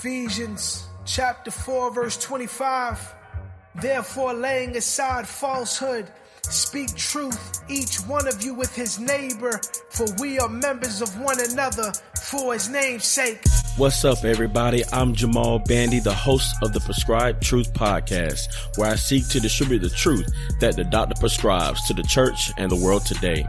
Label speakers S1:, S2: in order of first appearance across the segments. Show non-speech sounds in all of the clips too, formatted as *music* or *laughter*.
S1: Ephesians chapter 4, verse 25. Therefore, laying aside falsehood, speak truth, each one of you with his neighbor, for we are members of one another for his name's sake.
S2: What's up, everybody? I'm Jamal Bandy, the host of the Prescribed Truth Podcast, where I seek to distribute the truth that the doctor prescribes to the church and the world today.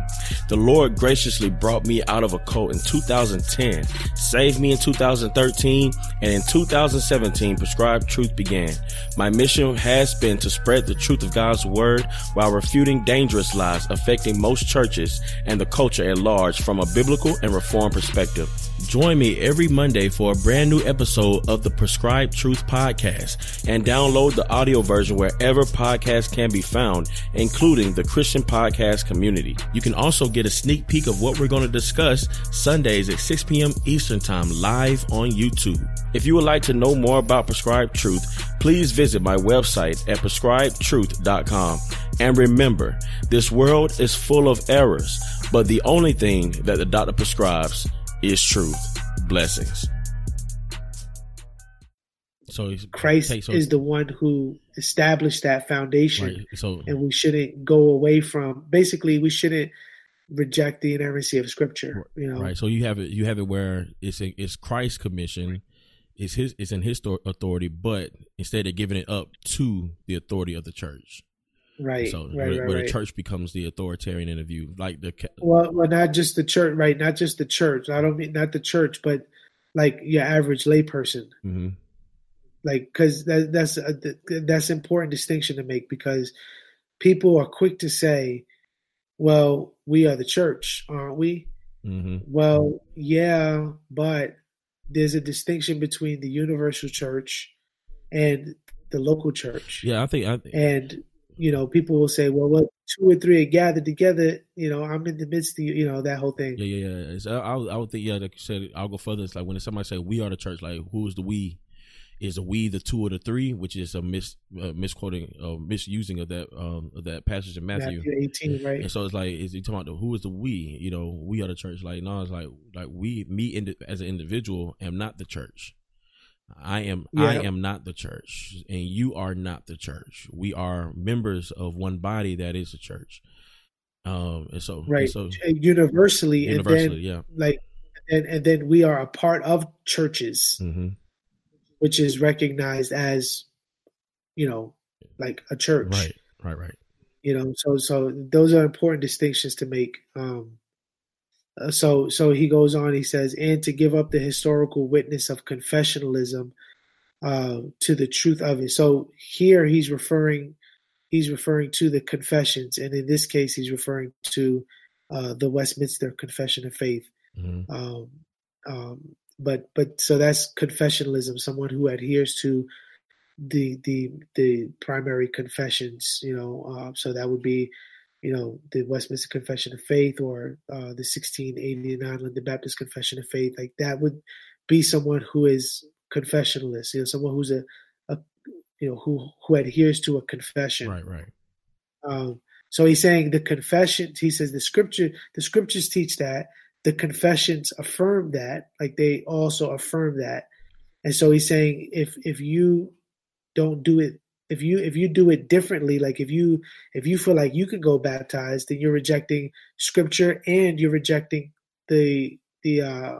S2: The Lord graciously brought me out of a cult in 2010, saved me in 2013, and in 2017, Prescribed Truth began. My mission has been to spread the truth of God's Word while refuting dangerous lies affecting most churches and the culture at large from a biblical and reform perspective. Join me every Monday for a brand new episode of the Prescribed Truth Podcast and download the audio version wherever podcasts can be found, including the Christian podcast community. You can also get a sneak peek of what we're going to discuss Sundays at 6 p.m. Eastern Time live on YouTube. If you would like to know more about Prescribed Truth, please visit my website at prescribedtruth.com. And remember, this world is full of errors, but the only thing that the doctor prescribes is truth. Blessings.
S3: So Christ okay, so is the one who established that foundation, right, so and we shouldn't go away from. Basically, we shouldn't reject the inerrancy of Scripture. You know,
S2: right? So you have it. You have it where it's a, it's Christ's commission. It's his. It's in his authority, but instead of giving it up to the authority of the church,
S3: Right.
S2: So
S3: right,
S2: where,
S3: right,
S2: where the church becomes the authoritarian in the view, like the
S3: well, well, not just the church, right? Not just the church. I don't mean not the church, but like your average layperson.
S2: Mm-hmm.
S3: Like, because that, that's a, that's important distinction to make because people are quick to say, "Well, we are the church, aren't we?"
S2: Mm-hmm.
S3: Well, yeah, but there's a distinction between the universal church and the local church.
S2: Yeah, I think, I think
S3: and you know, people will say, well, what two or three are gathered together, you know, I'm in the midst of, you know, that whole thing.
S2: Yeah, yeah, yeah. It's, I, I would think, yeah, like you said, I'll go further. It's like when somebody say we are the church, like who's the we? Is a we the two or the three, which is a mis uh, misquoting, uh, misusing of that um, of that passage in Matthew.
S3: Matthew eighteen, right?
S2: And so it's like, is he talking about the, who is the we? You know, we are the church. Like no, it's like like we me in, as an individual am not the church. I am yeah. I am not the church and you are not the church. We are members of one body that is the church. Um and so
S3: right
S2: and so,
S3: universally,
S2: universally
S3: and then,
S2: yeah.
S3: like and and then we are a part of churches
S2: mm-hmm.
S3: which is recognized as you know like a church.
S2: Right, right, right.
S3: You know, so so those are important distinctions to make. Um uh, so so he goes on he says and to give up the historical witness of confessionalism uh, to the truth of it so here he's referring he's referring to the confessions and in this case he's referring to uh, the westminster confession of faith
S2: mm-hmm.
S3: um, um, but but so that's confessionalism someone who adheres to the the the primary confessions you know uh, so that would be you know, the Westminster Confession of Faith or uh, the 1689 London Baptist Confession of Faith, like that would be someone who is confessionalist, you know, someone who's a, a you know, who who adheres to a confession.
S2: Right, right.
S3: Um, so he's saying the confession. He says the scripture, the scriptures teach that. The confessions affirm that, like they also affirm that. And so he's saying if if you don't do it if you if you do it differently like if you if you feel like you could go baptized then you're rejecting scripture and you're rejecting the the uh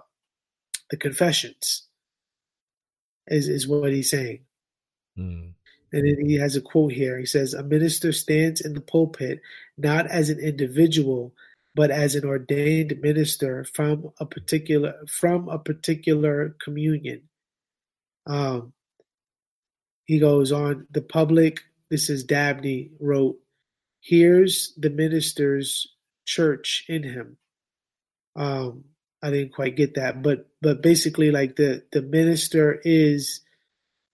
S3: the confessions is is what he's saying.
S2: Mm.
S3: and then he has a quote here. He says a minister stands in the pulpit not as an individual but as an ordained minister from a particular from a particular communion. Um he goes on, the public, this is Dabney wrote, here's the minister's church in him. Um, I didn't quite get that, but but basically, like the the minister is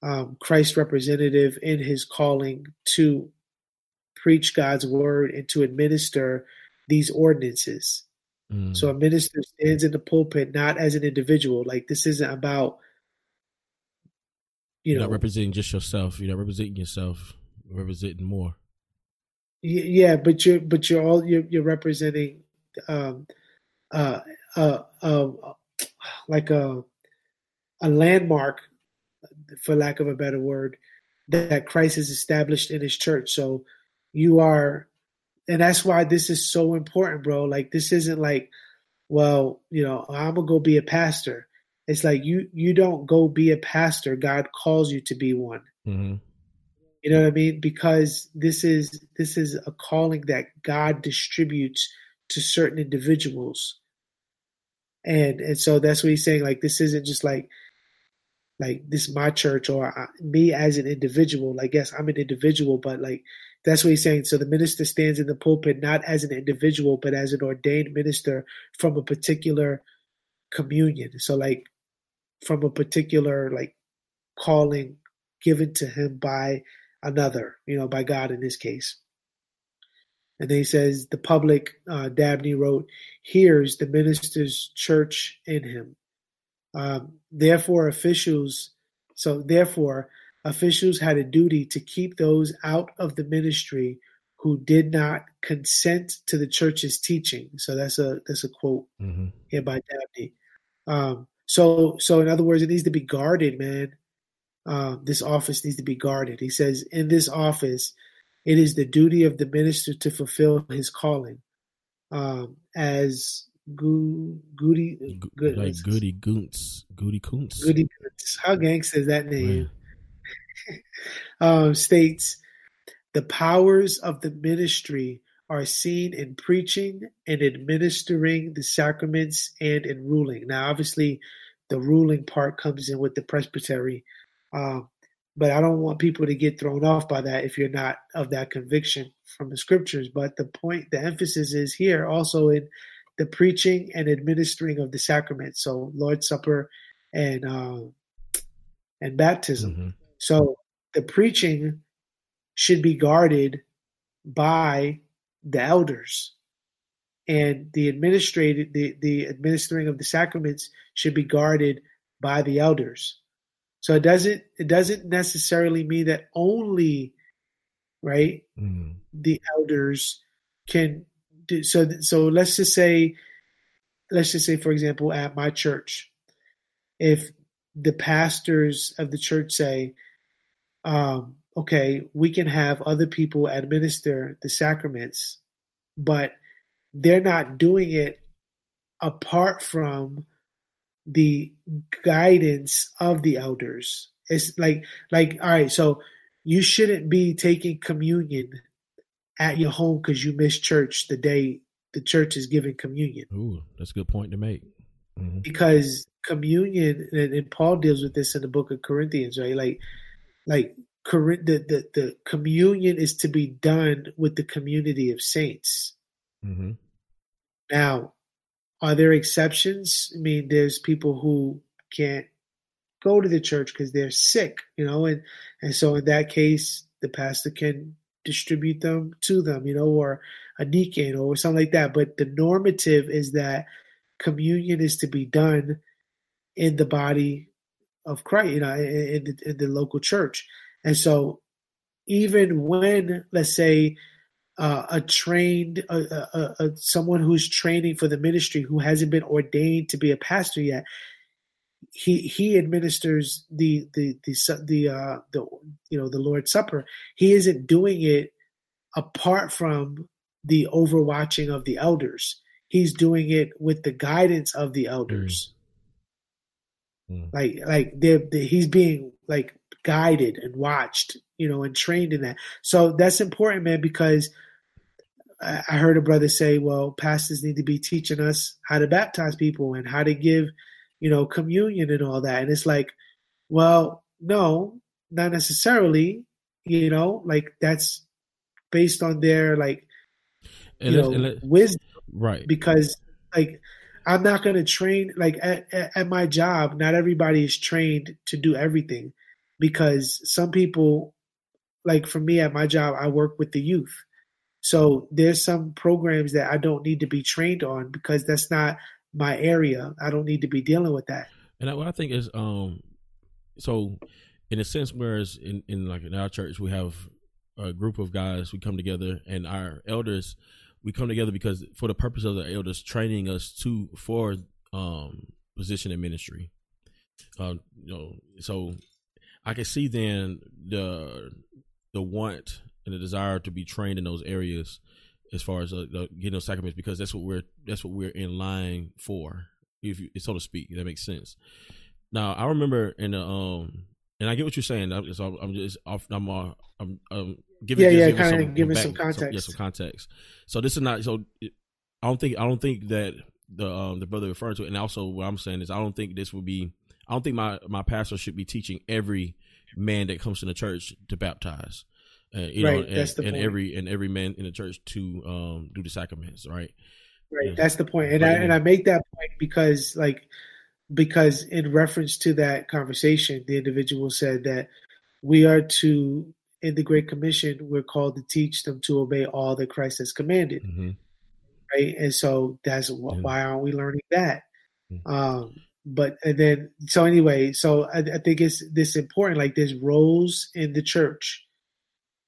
S3: um, Christ's representative in his calling to preach God's word and to administer these ordinances.
S2: Mm.
S3: So a minister stands in the pulpit not as an individual. Like this isn't about you
S2: you're
S3: know,
S2: not representing just yourself. You're not representing yourself. You're representing more.
S3: Yeah, but you're but you're all you're, you're representing um, uh, uh, uh, like a a landmark for lack of a better word, that, that Christ has established in His church. So you are, and that's why this is so important, bro. Like this isn't like, well, you know, I'm gonna go be a pastor. It's like you you don't go be a pastor. God calls you to be one.
S2: Mm-hmm.
S3: You know what I mean? Because this is this is a calling that God distributes to certain individuals. And and so that's what he's saying. Like this isn't just like like this is my church or I, me as an individual. Like yes, I'm an individual, but like that's what he's saying. So the minister stands in the pulpit not as an individual, but as an ordained minister from a particular communion. So like from a particular like calling given to him by another, you know, by God in this case. And then he says, the public, uh, Dabney wrote, hears the minister's church in him. Um, therefore, officials, so therefore, officials had a duty to keep those out of the ministry who did not consent to the church's teaching. So that's a that's a quote
S2: mm-hmm.
S3: here by Dabney. Um, so so in other words, it needs to be guarded, man. Uh, this office needs to be guarded. He says, in this office, it is the duty of the minister to fulfill his calling. Um, as Go- Goody,
S2: good, like Goody Goons, Goody Coons,
S3: Goody. How gangster is that name? *laughs* um, states the powers of the ministry are seen in preaching and administering the sacraments and in ruling. Now, obviously, the ruling part comes in with the presbytery, um, but I don't want people to get thrown off by that if you're not of that conviction from the scriptures. But the point, the emphasis is here also in the preaching and administering of the sacraments. So Lord's Supper and uh, and baptism.
S2: Mm-hmm.
S3: So the preaching should be guarded by the elders and the administrated the, the administering of the sacraments should be guarded by the elders so it doesn't it doesn't necessarily mean that only right
S2: mm.
S3: the elders can do so so let's just say let's just say for example at my church if the pastors of the church say um, okay we can have other people administer the sacraments but they're not doing it apart from the guidance of the elders. It's like like all right, so you shouldn't be taking communion at your home because you missed church the day the church is giving communion.
S2: Ooh, that's a good point to make.
S3: Mm-hmm. Because communion, and, and, Paul deals with this in the book of Corinthians, right? Like, like the, the the communion is to be done with the community of saints.
S2: Mm-hmm.
S3: Now, are there exceptions? I mean, there's people who can't go to the church because they're sick, you know, and and so in that case, the pastor can distribute them to them, you know, or a deacon or something like that. But the normative is that communion is to be done in the body of Christ, you know, in the, in the local church. And so, even when, let's say, uh, a trained, uh, uh, someone who's training for the ministry who hasn't been ordained to be a pastor yet. He he administers the the the the uh, the you know the Lord's Supper. He isn't doing it apart from the overwatching of the elders. He's doing it with the guidance of the elders. Mm. Like like they're, they're, he's being like guided and watched, you know, and trained in that. So that's important, man, because I heard a brother say, well, pastors need to be teaching us how to baptize people and how to give, you know, communion and all that. And it's like, well, no, not necessarily, you know, like that's based on their like, you know, wisdom.
S2: Right.
S3: Because like, I'm not going to train, like at, at my job, not everybody is trained to do everything because some people, like for me at my job, I work with the youth so there's some programs that I don't need to be trained on because that's not my area. I don't need to be dealing with that.
S2: And what I think is, um, so in a sense, whereas in, in like in our church, we have a group of guys, we come together and our elders, we come together because for the purpose of the elders training us to, for, um, position in ministry. Um, you know, so I can see then the the want and the desire to be trained in those areas as far as uh, the, getting those sacraments because that's what we're that's what we're in line for, if you, so to speak. That makes sense. Now I remember in the um, and I get what you're saying. I'm just, I'm just off. I'm, uh, I'm, um, giving
S3: yeah, yeah, kind of giving some context. Some,
S2: yeah, some context. So this is not so. I don't think I don't think that the um the brother referring to it, and also what I'm saying is I don't think this would be. I don't think my my pastor should be teaching every man that comes to the church to baptize. Uh, you right, know, that's and, the and every and every man in the church to um do the sacraments, right?
S3: Right, yeah. that's the point, and I and I make that point because like because in reference to that conversation, the individual said that we are to in the Great Commission, we're called to teach them to obey all that Christ has commanded. Mm-hmm. Right. And so that's why aren't we learning that? Mm-hmm. Um, but and then so anyway, so I, I think it's this important, like there's roles in the church,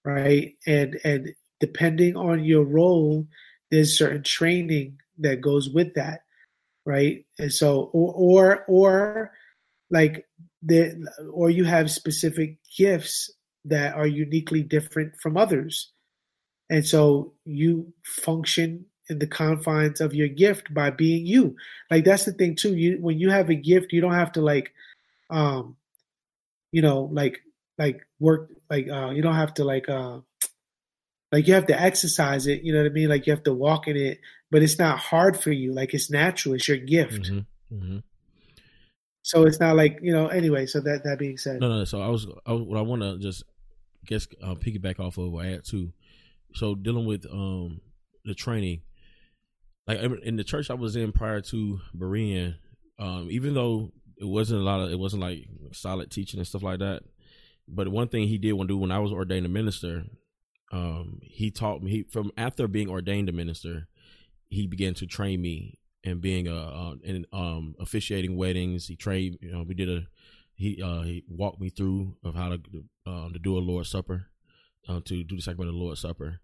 S3: right? And and depending on your role, there's certain training that goes with that, right? And so or or or like the or you have specific gifts that are uniquely different from others. And so you function in the confines of your gift by being you. Like that's the thing too. You when you have a gift, you don't have to like um you know, like like work like uh you don't have to like uh like you have to exercise it, you know what I mean? Like you have to walk in it, but it's not hard for you. Like it's natural. It's your gift. Mm-hmm. Mm-hmm. So it's not like you know. Anyway, so that that being said,
S2: no, no. So I was, I, what I want to just guess uh, piggyback off of what I had too. So dealing with um the training, like in the church I was in prior to Berean, um, even though it wasn't a lot of, it wasn't like solid teaching and stuff like that. But one thing he did want to do when I was ordained a minister, um, he taught me he, from after being ordained a minister, he began to train me and being a uh, in um officiating weddings. He trained, you know, we did a he uh, he walked me through of how to uh, to do a Lord's Supper, uh, to do the sacrament of the Lord's Supper,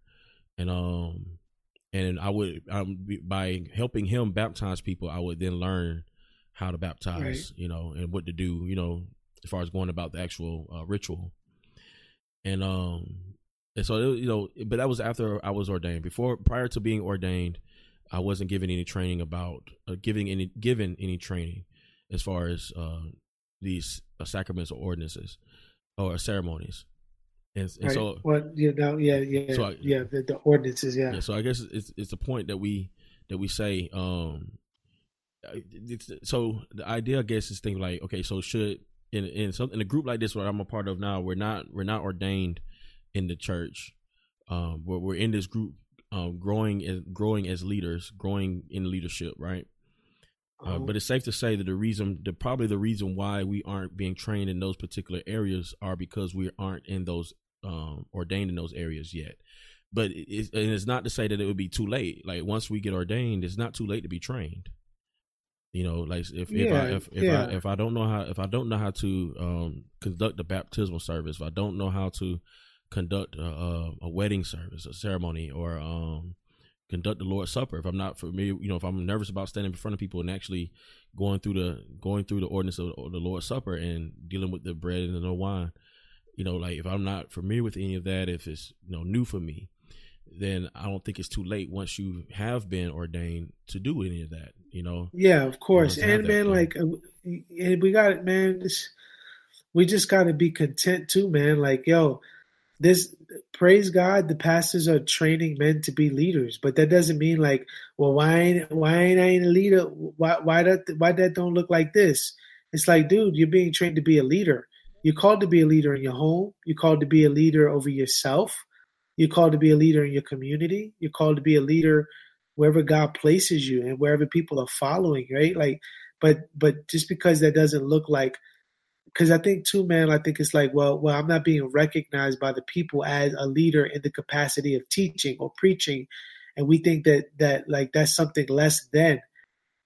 S2: and um and I would um, by helping him baptize people, I would then learn how to baptize, right. you know, and what to do, you know, as far as going about the actual uh, ritual, and um and so you know, but that was after I was ordained. Before prior to being ordained, I wasn't given any training about uh, giving any given any training as far as uh, these uh, sacraments or ordinances or ceremonies. And, and right. so,
S3: well, you know, yeah, yeah, so I, yeah, the, the, ordinances, yeah.
S2: yeah. So I guess it's it's the point that we that we say. um So the idea, I guess, is think like, okay, so should in in some in a group like this, what I'm a part of now, we're not we're not ordained in the church. Um, we're, we're in this group, um, growing as growing as leaders, growing in leadership, right? Uh, but it's safe to say that the reason, the probably the reason why we aren't being trained in those particular areas are because we aren't in those um, ordained in those areas yet. But it's, and it's not to say that it would be too late. Like once we get ordained, it's not too late to be trained. You know, like if if yeah, I if, if yeah. I if I don't know how if I don't know how to um, conduct the baptismal service, if I don't know how to conduct a, a, a wedding service, a ceremony, or um, conduct the Lord's Supper. If I'm not familiar, you know, if I'm nervous about standing in front of people and actually going through the going through the ordinance of the Lord's Supper and dealing with the bread and the wine, you know, like if I'm not familiar with any of that, if it's you know new for me, then I don't think it's too late once you have been ordained to do any of that. You know.
S3: Yeah, of course, and man, like, uh, and we got it, man. This, we just got to be content too, man. Like, yo, this praise God, the pastors are training men to be leaders, but that doesn't mean like, well, why ain't why ain't I a leader? Why why that why that don't look like this? It's like, dude, you're being trained to be a leader. You're called to be a leader in your home. You're called to be a leader over yourself. You're called to be a leader in your community. You're called to be a leader wherever God places you and wherever people are following, right? Like, but but just because that doesn't look like because I think too, man, I think it's like, well, well, I'm not being recognized by the people as a leader in the capacity of teaching or preaching, and we think that that like that's something less than,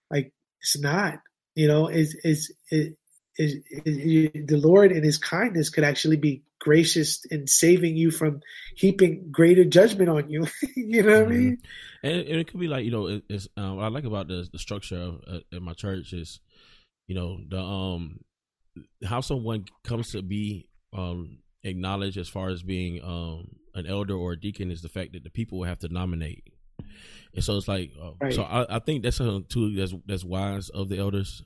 S3: like it's not. You know, is is it, is the Lord in His kindness could actually be gracious in saving you from heaping greater judgment on you. *laughs* you know what mm-hmm. I mean?
S2: And, and, it could be like you know, it, it's um, what I like about the the structure of uh, in my church is, you know, the um how someone comes to be um, acknowledge as far as being um, an elder or a deacon is the fact that the people will have to nominate. And so it's like, uh, right. so I, I, think that's something too that's that's wise of the elders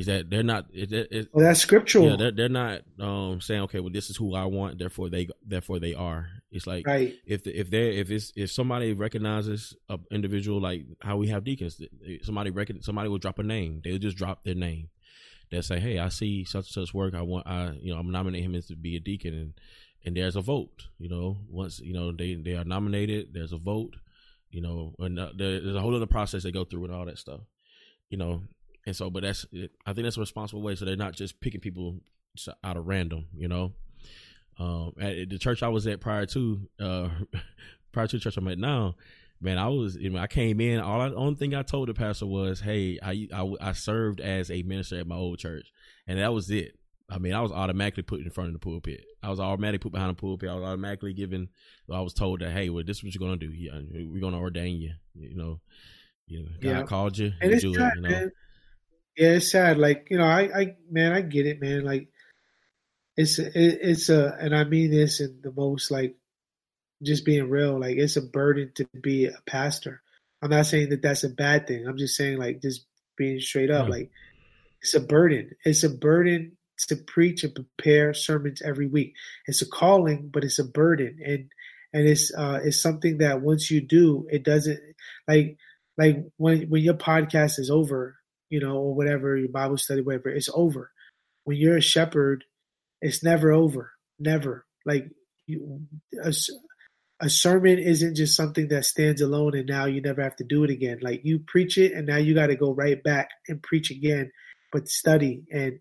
S2: is that they're not. It, it,
S3: well, that's scriptural.
S2: Yeah, they're, they're not um, saying, okay, well, this is who I want, therefore they therefore they are. It's like
S3: right.
S2: if the, if they if it's if somebody recognizes an individual like how we have deacons, somebody reckon somebody will drop a name. They'll just drop their name. They'll say, hey, I see such and such work. I want I you know I'm nominating him as to be a deacon, and and there's a vote. You know, once you know they they are nominated, there's a vote. You know, and uh, there's a whole other process they go through and all that stuff. You know, and so, but that's I think that's a responsible way. So they're not just picking people out of random. You know, um, at the church I was at prior to uh, *laughs* prior to the church I'm at now, man, I was you know, I came in. All I, the only thing I told the pastor was, "Hey, I, I I served as a minister at my old church, and that was it." I mean, I was automatically put in front of the pulpit. I was automatically put behind the pulpit. I was automatically given. I was told that, hey, well, this is what you're gonna do. We're gonna ordain you. You know, you know, God yeah. called you.
S3: And
S2: you
S3: it's
S2: do it.
S3: You know? Yeah, it's sad. Like you know, I, I, man, I get it, man. Like it's, it, it's a, and I mean this in the most like, just being real. Like it's a burden to be a pastor. I'm not saying that that's a bad thing. I'm just saying like just being straight up. Yeah. Like it's a burden. It's a burden to preach and prepare sermons every week. It's a calling, but it's a burden, and and it's uh it's something that once you do, it doesn't like like when when your podcast is over you know, or whatever, your Bible study, whatever, it's over. When you're a shepherd, it's never over. Never. Like you, a, a sermon isn't just something that stands alone and now you never have to do it again. Like you preach it and now you got to go right back and preach again, but study. And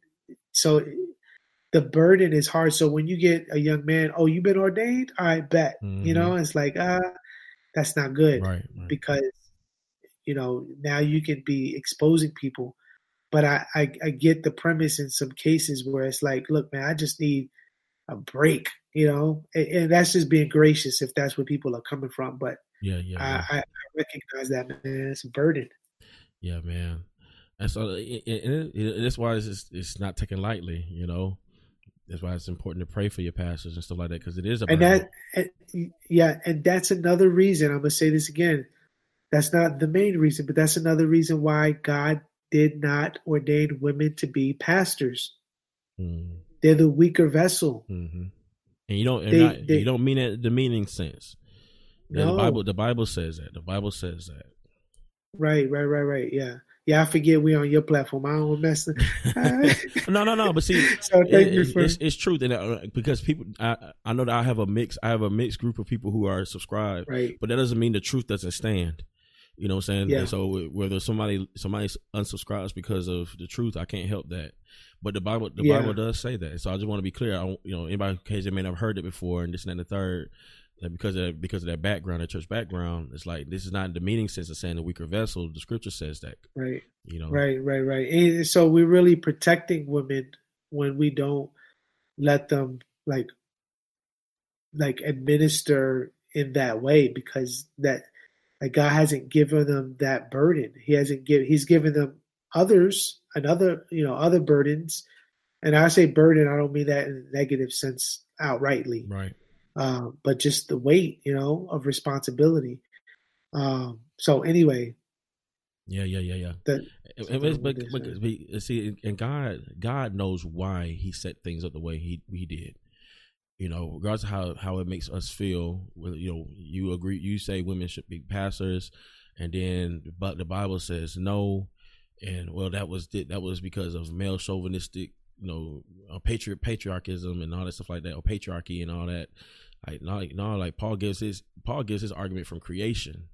S3: so the burden is hard. So when you get a young man, oh, you've been ordained? I bet. Mm-hmm. You know, it's like, ah, that's not good.
S2: Right, right.
S3: Because you know now you can be exposing people. But I, I, I get the premise in some cases where it's like look man i just need a break you know? And, and that's just being gracious if that's where people are coming from. But
S2: yeah yeah, yeah.
S3: I, I, recognize that man it's a burden.
S2: Yeah man. And so it, it, that's why it's just, it's not taken lightly you know? That's why it's important to pray for your pastors and stuff like that because it is a
S3: and that and, yeah and that's another reason i'm gonna say this again that's not the main reason, but that's another reason why God did not ordain women to be pastors. Mm. They're the weaker vessel.
S2: Mm-hmm. And you don't, they, not, they, you don't mean it in the meaning sense. No. The Bible, the Bible says that. The Bible says that.
S3: Right, right, right, right. Yeah, yeah. I forget we're on your platform. I don't mess. *laughs*
S2: no, no, no. But see, *laughs* so thank it, you for... it's, it's truth, and uh, because people, I, I know that I have a mix. I have a mixed group of people who are subscribed,
S3: right?
S2: But that doesn't mean the truth doesn't stand. You know what I'm saying?
S3: Yeah.
S2: And so whether somebody somebody unsubscribes because of the truth, I can't help that. But the Bible the yeah. Bible does say that. So I just want to be clear. I you know anybody in case they may not have heard it before and this and that and the third. That because of because of that background, that church background, it's like this is not the meaning sense of saying the weaker vessel. The scripture says that,
S3: right?
S2: You know,
S3: right, right, right. And so we're really protecting women when we don't let them like like administer in that way because that like God hasn't given them that burden. He hasn't give he's given them others another you know other burdens. And I say burden, I don't mean that in a negative sense outrightly.
S2: Right.
S3: Um, but just the weight, you know, of responsibility. Um, so anyway.
S2: Yeah, yeah, yeah, yeah. That, but, but, but, see, and God, God knows why He set things up the way He He did you know, regardless of how, how it makes us feel, you know, you agree, you say women should be pastors, and then but the Bible says no, and well, that was that was because of male chauvinistic, you know, uh, patriot patriarchism and all that stuff like that, or patriarchy and all that. Like, not like, no, like Paul gives his Paul gives his argument from creation.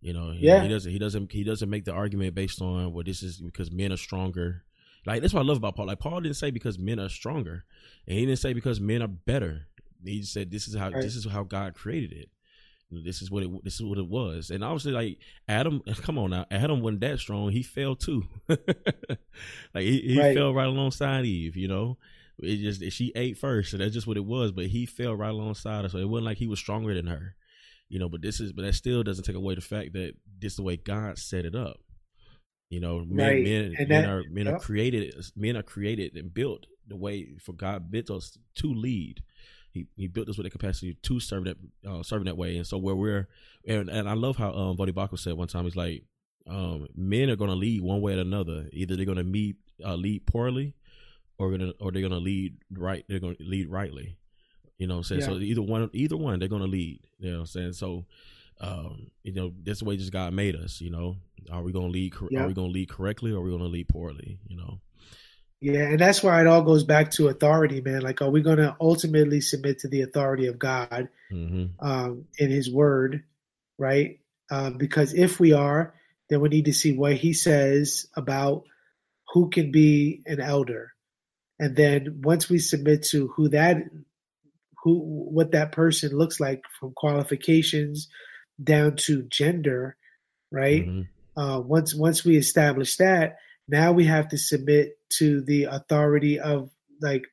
S2: You know, he,
S3: yeah.
S2: he doesn't he doesn't he doesn't make the argument based on well, this is because men are stronger like that's what I love about Paul. Like Paul didn't say because men are stronger, and he didn't say because men are better. He said this is how right. this is how God created it. This is what it this is what it was. And obviously, like Adam, *laughs* come on now, Adam wasn't that strong. He fell too. *laughs* like he, he right. fell right alongside Eve. You know, it just she ate first, and that's just what it was. But he fell right alongside her, so it wasn't like he was stronger than her. You know, but this is but that still doesn't take away the fact that this is the way God set it up. You know, men,
S3: right.
S2: men, men are men are created men are created and built the way for God built us to lead. He, he built us with the capacity to serve that uh, serving that way, and so where we're and, and I love how um Baucham said one time he's like um, men are going to lead one way or another. Either they're going to meet uh, lead poorly, or gonna or they're going to lead right. They're going to lead rightly. You know, what I'm saying yeah. so. Either one, either one, they're going to lead. You know, what I'm saying so. Um, you know, that's the way just God made us. You know, are we going to lead? Yeah. Are we going to lead correctly, or are we going to lead poorly? You know.
S3: Yeah, and that's why it all goes back to authority, man. Like, are we going to ultimately submit to the authority of God mm-hmm. um, in His Word, right? Um, because if we are, then we need to see what he says about who can be an elder. And then once we submit to who that who what that person looks like from qualifications down to gender, right? Mm-hmm. Uh, once once we establish that, now we have to submit to the authority of like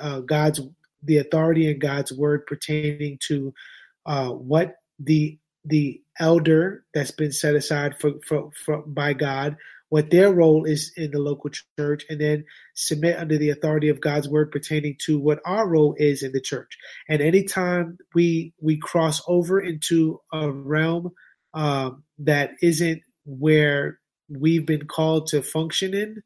S3: uh, God's the authority in God's word pertaining to uh, what the the elder that's been set aside for, for, for by God, what their role is in the local church, and then submit under the authority of God's word pertaining to what our role is in the church. And anytime we we cross over into a realm um, that isn't where we've been called to function in,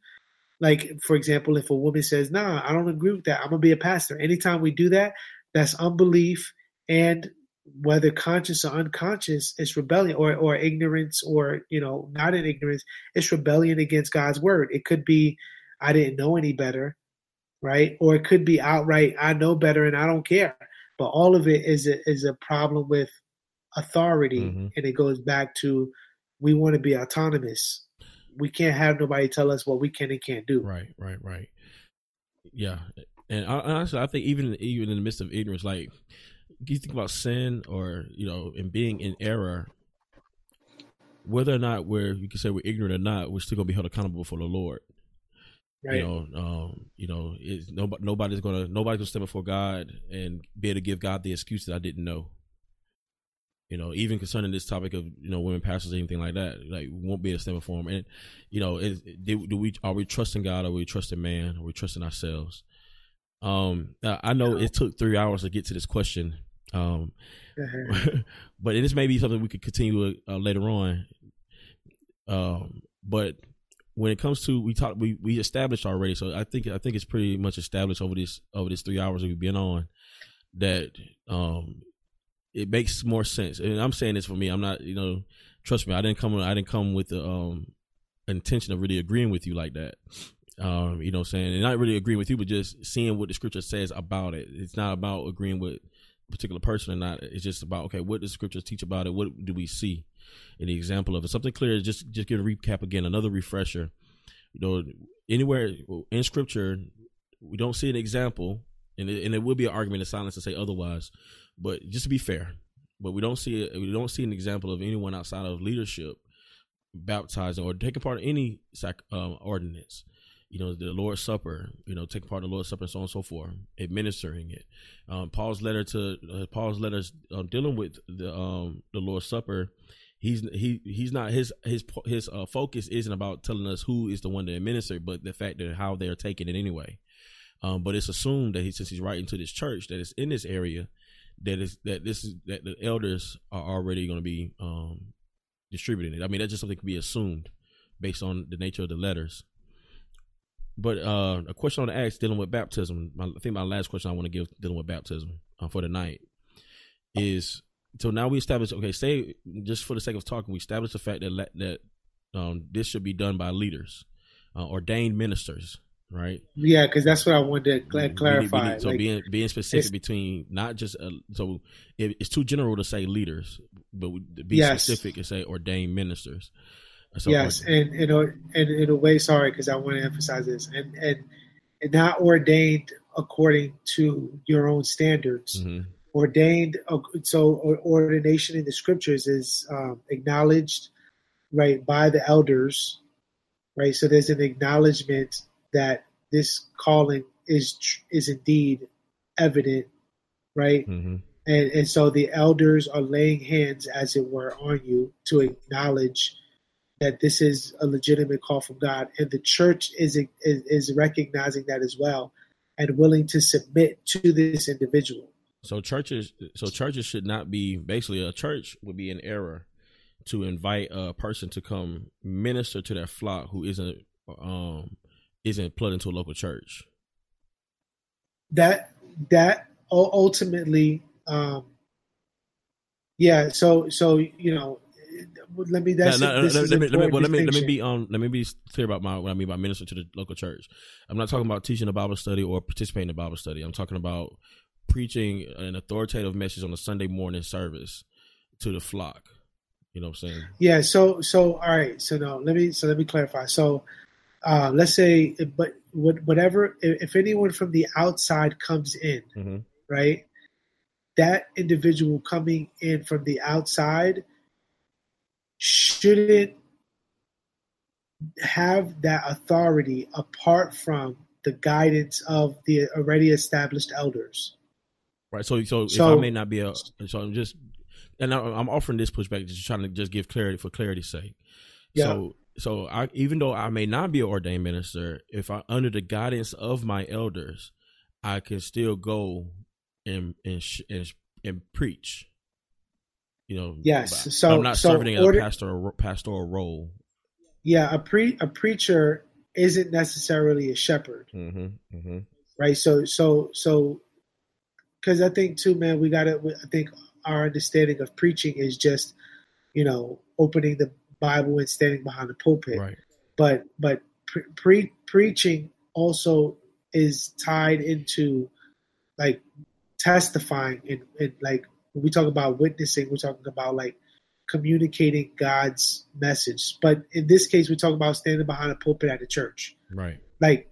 S3: like for example, if a woman says, "Nah, I don't agree with that. I'm gonna be a pastor." Anytime we do that, that's unbelief and whether conscious or unconscious, it's rebellion or, or ignorance or, you know, not in ignorance, it's rebellion against God's word. It could be, I didn't know any better, right? Or it could be outright, I know better and I don't care. But all of it is a, is a problem with authority. Mm-hmm. And it goes back to we want to be autonomous. We can't have nobody tell us what we can and can't do.
S2: Right, right, right. Yeah. And honestly, I think even even in the midst of ignorance, like you think about sin or you know and being in error whether or not we're you can say we're ignorant or not we're still gonna be held accountable before the lord. Right. you know um you know it's nobody nobody's gonna nobody's gonna stand before god and be able to give god the excuse that i didn't know. You know even concerning this topic of you know women pastors or anything like that like we won't be able to stand before him and you know is, do, do we are we trusting god or are we trusting man? Are we trusting ourselves um, I know it took three hours to get to this question, um, *laughs* but this may be something we could continue uh, later on. Um, but when it comes to we talked we we established already, so I think I think it's pretty much established over this over this three hours we've been on that um it makes more sense. And I'm saying this for me. I'm not you know trust me. I didn't come I didn't come with the um intention of really agreeing with you like that. Um, you know what I'm saying? And not really agreeing with you, but just seeing what the scripture says about it. It's not about agreeing with a particular person or not. It's just about, okay, what does scriptures teach about it? What do we see in the example of it? Something clear, just just give a recap again, another refresher. You know, anywhere in scripture, we don't see an example, and it, and it will be an argument of silence to say otherwise. But just to be fair, but we don't see we don't see an example of anyone outside of leadership baptizing or taking part in any sac, um, ordinance you know, the Lord's Supper, you know, taking part in the Lord's Supper and so on and so forth, administering it. Um, Paul's letter to uh, Paul's letters uh, dealing with the um, the Lord's Supper. He's he he's not his his his uh, focus isn't about telling us who is the one to administer, but the fact that how they're taking it anyway. Um, but it's assumed that he since he's writing to this church that is in this area, that is that this is that the elders are already going to be um, distributing it. I mean, that's just something can be assumed based on the nature of the letters. But uh, a question I want to ask dealing with baptism. My, I think my last question I want to give dealing with baptism uh, for tonight is so now we establish. Okay, say just for the sake of talking, we establish the fact that that um, this should be done by leaders, uh, ordained ministers, right?
S3: Yeah, because that's what I wanted to cl- clarify. We need, we need,
S2: so like, being being specific between not just uh, so it, it's too general to say leaders, but be yes. specific and say ordained ministers
S3: yes, and in a, and in a way, sorry, because I want to emphasize this, and and, and not ordained according to your own standards. Mm-hmm. Ordained, so ordination in the scriptures is um, acknowledged, right, by the elders, right. So there's an acknowledgement that this calling is is indeed evident, right. Mm-hmm. And, and so the elders are laying hands, as it were, on you to acknowledge that this is a legitimate call from God, and the church is is, is recognizing that as well, and willing to submit to this individual.
S2: So churches, so churches should not be basically a church would be an error to invite a person to come minister to their flock who isn't um isn't plugged into a local church.
S3: That that ultimately, um, yeah. So so you know, let me that's no, no, no, let, me, let me, well, let me
S2: let me be um let me be clear about my what I mean by minister to the local church. I'm not talking about teaching a Bible study or participating in a Bible study. I'm talking about preaching an authoritative message on a Sunday morning service to the flock. You know what I'm saying?
S3: Yeah. So so all right. So no, let me so let me clarify. So uh, let's say, but whatever, if anyone from the outside comes in, mm-hmm. right, that individual coming in from the outside shouldn't have that authority apart from the guidance of the already established elders.
S2: Right. So, so, so if I may not be a, so I'm just, and I'm offering this pushback, just trying to just give clarity for clarity's sake. Yeah. So, so I, even though I may not be an ordained minister, if I under the guidance of my elders, I can still go and and and, and preach. You know,
S3: yes. So
S2: I'm not
S3: so
S2: serving order, a pastoral pastoral role.
S3: Yeah, a pre a preacher isn't necessarily a shepherd,
S2: mm-hmm, mm-hmm.
S3: right? So so so because I think too, man, we got to. I think our understanding of preaching is just, you know, opening the Bible and standing behind the pulpit.
S2: Right.
S3: But but pre- preaching also is tied into like testifying and, and like when we talk about witnessing, we're talking about like communicating God's message. But in this case, we're talking about standing behind a pulpit at a church.
S2: Right.
S3: Like,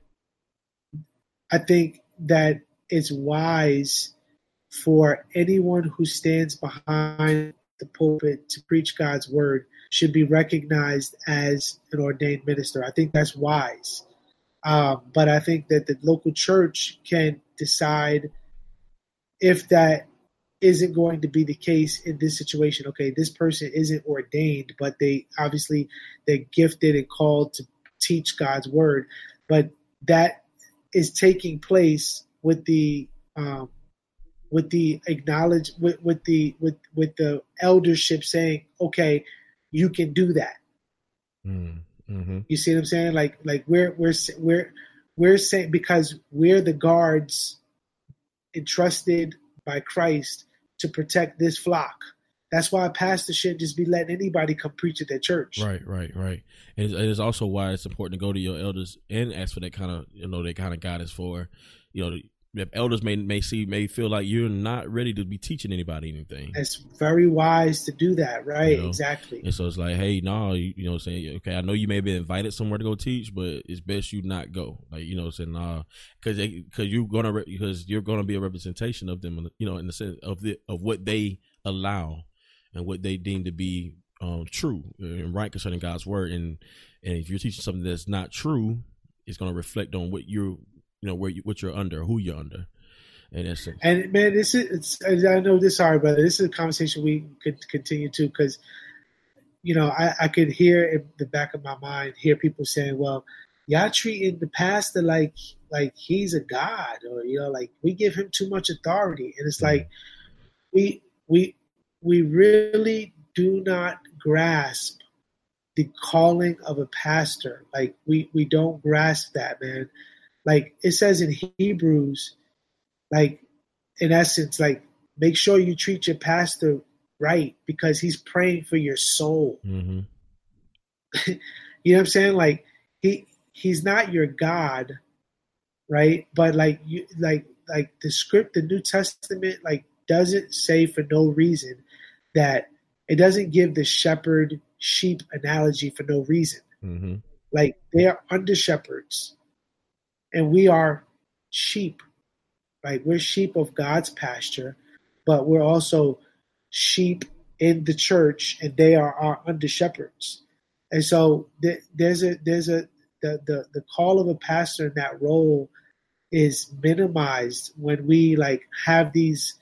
S3: I think that it's wise for anyone who stands behind the pulpit to preach God's word should be recognized as an ordained minister. I think that's wise. Um, but I think that the local church can decide if that isn't going to be the case in this situation. Okay, this person isn't ordained, but they obviously they're gifted and called to teach God's word. But that is taking place with the um, with the acknowledge with, with the with with the eldership saying, okay, you can do that.
S2: Mm, mm-hmm.
S3: You see what I'm saying? Like like we're we're we're we're saying because we're the guards entrusted by Christ to protect this flock. That's why a pastor shouldn't just be letting anybody come preach at their church.
S2: Right, right, right. And it is also why it's important to go to your elders and ask for that kind of, you know, that kind of guidance for, you know, elders may may see may feel like you're not ready to be teaching anybody anything.
S3: It's very wise to do that, right? You know? Exactly.
S2: And so it's like, hey, no, you, you know, saying okay, I know you may be invited somewhere to go teach, but it's best you not go. Like you know, saying nah, because because you're gonna because you're gonna be a representation of them, you know, in the sense of the of what they allow and what they deem to be um, true and right concerning God's word, and and if you're teaching something that's not true, it's going to reflect on what you're you know where you, what you're under, who you're under. And it's
S3: and man, this is it's I know this. Sorry, brother. This is a conversation we could continue to because you know I, I could hear in the back of my mind hear people saying, "Well, y'all treating the pastor like like he's a god, or you know, like we give him too much authority." And it's mm-hmm. like we we we really do not grasp the calling of a pastor. Like we we don't grasp that, man. Like it says in Hebrews, like in essence, like make sure you treat your pastor right because he's praying for your soul.
S2: Mm-hmm. *laughs*
S3: you know what I'm saying? Like he he's not your God, right? But like you like like the script, the New Testament, like doesn't say for no reason that it doesn't give the shepherd sheep analogy for no reason.
S2: Mm-hmm.
S3: Like they are under shepherds and we are sheep, right? We're sheep of God's pasture, but we're also sheep in the church, and they are our under shepherds. And so th- there's a there's a the, the the call of a pastor in that role is minimized when we like have these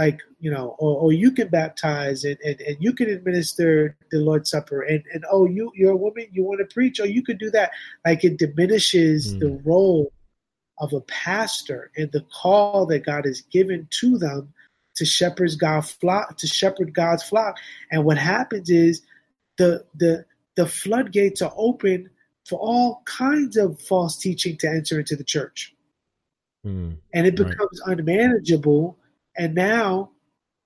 S3: like you know, or, or you can baptize and, and, and you can administer the Lord's Supper, and and oh, you you're a woman, you want to preach, or you could do that. Like it diminishes mm. the role of a pastor and the call that God has given to them to shepherd God's flock, to shepherd God's flock. And what happens is the the the floodgates are open for all kinds of false teaching to enter into the church. Mm, and it becomes right. unmanageable. And now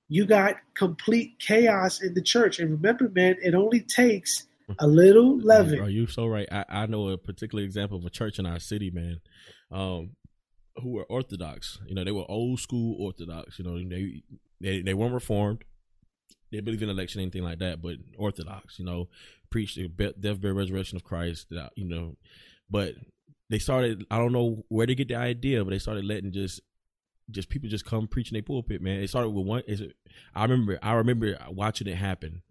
S3: you got complete chaos in the church. And remember, man, it only takes a little *laughs* leaven.
S2: Are you so right? I, I know a particular example of a church in our city, man, um, who were Orthodox. You know, they were old school Orthodox. You know, they they, they weren't reformed. They believe in election, anything like that, but Orthodox. You know, preach the death, burial, resurrection of Christ. You know, but they started. I don't know where they get the idea, but they started letting just just people just come preaching their pulpit. Man, it started with one. I remember. I remember watching it happen.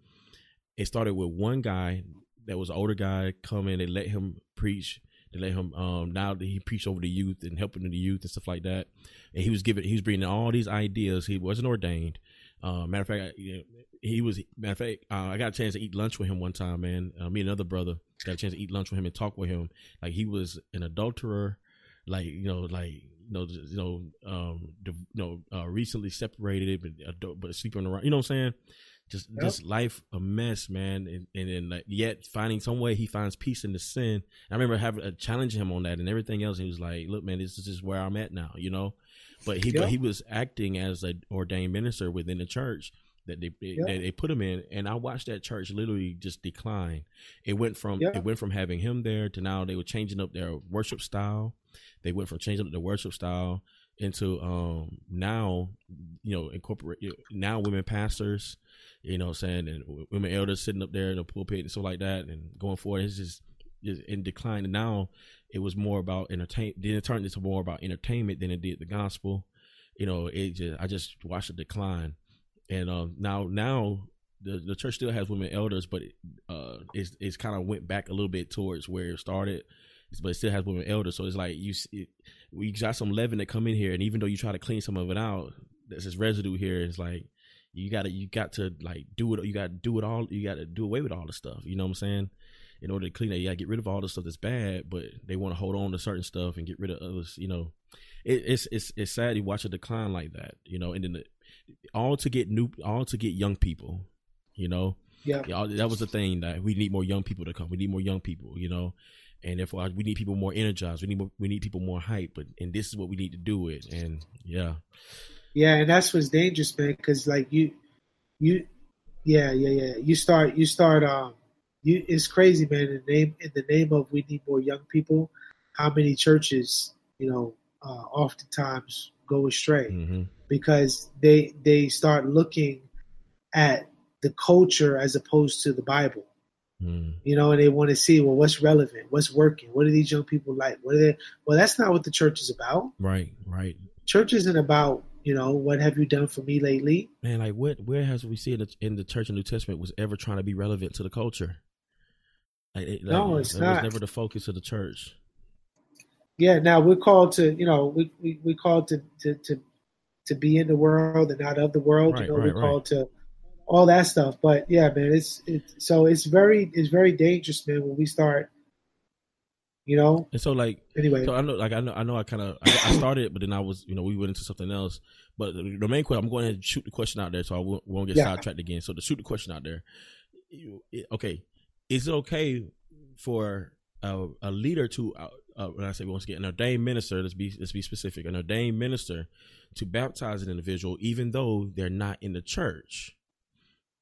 S2: It started with one guy that was an older guy come in. They let him preach. They let him. Um, now that he preached over the youth and helping the youth and stuff like that, and he was giving. He was bringing all these ideas. He wasn't ordained. Uh, matter of fact, he was. Matter of fact, uh, I got a chance to eat lunch with him one time, man. Uh, me and another brother got a chance to eat lunch with him and talk with him. Like he was an adulterer, like you know, like you know, you know, um, you know, uh, recently separated, but but sleeping around. You know what I'm saying? Just yep. just life a mess, man, and and, and like, yet finding some way he finds peace in the sin. I remember having uh, challenging him on that and everything else. He was like, "Look, man, this is just where I'm at now," you know. But he yep. but he was acting as an ordained minister within the church that they yep. that they put him in, and I watched that church literally just decline. It went from yep. it went from having him there to now they were changing up their worship style. They went from changing up their worship style into um now you know incorporate now women pastors you know saying and women elders sitting up there in the pulpit and stuff like that and going forward it's just in decline and now it was more about entertain. Then it turned into more about entertainment than it did the gospel. You know, it just I just watched it decline, and um, now now the the church still has women elders, but uh, it's it's kind of went back a little bit towards where it started. But it still has women elders, so it's like you it, we got some leaven that come in here, and even though you try to clean some of it out, there's this residue here. It's like you gotta you got to like do it. You got to do it all. You got to do away with all the stuff. You know what I'm saying? in order to clean it, you gotta get rid of all the stuff that's bad, but they want to hold on to certain stuff and get rid of others. You know, it, it's it's it's sad to watch a decline like that. You know, and then the, all to get new, all to get young people. You know, yeah, that was the thing that we need more young people to come. We need more young people. You know, and therefore we need people more energized. We need more, we need people more hype. But and this is what we need to do it. And yeah,
S3: yeah, and that's what's dangerous, man. Because like you, you, yeah, yeah, yeah. You start you start um you, it's crazy, man. In the name in the name of we need more young people, how many churches, you know, uh, oftentimes go astray mm-hmm. Because they they start looking at the culture as opposed to the Bible. Mm. You know, and they want to see well, what's relevant, what's working, what are these young people like? What are they? Well, that's not what the church is about.
S2: Right, right.
S3: Church isn't about you know what have you done for me lately.
S2: Man, like what? Where has we seen in the church in the New Testament was ever trying to be relevant to the culture? Like, like,
S3: no, it's
S2: it
S3: not.
S2: was never the focus of the church.
S3: Yeah, now we're called to, you know, we we we called to to to to be in the world and not of the world. Right, you know, right, we're called right. to all that stuff. But yeah, man, it's it's so it's very it's very dangerous, man, when we start you know.
S2: And so like
S3: anyway,
S2: so I know like I know I know I kind of I, I, started, but then I was you know we went into something else. But the, the main question I'm going to shoot the question out there, so I won't, won't get yeah. sidetracked again. So to shoot the question out there, okay, is it okay for a, a leader to uh, uh, when I say once again an ordained minister, let's be let's be specific, an ordained minister to baptize an individual even though they're not in the church.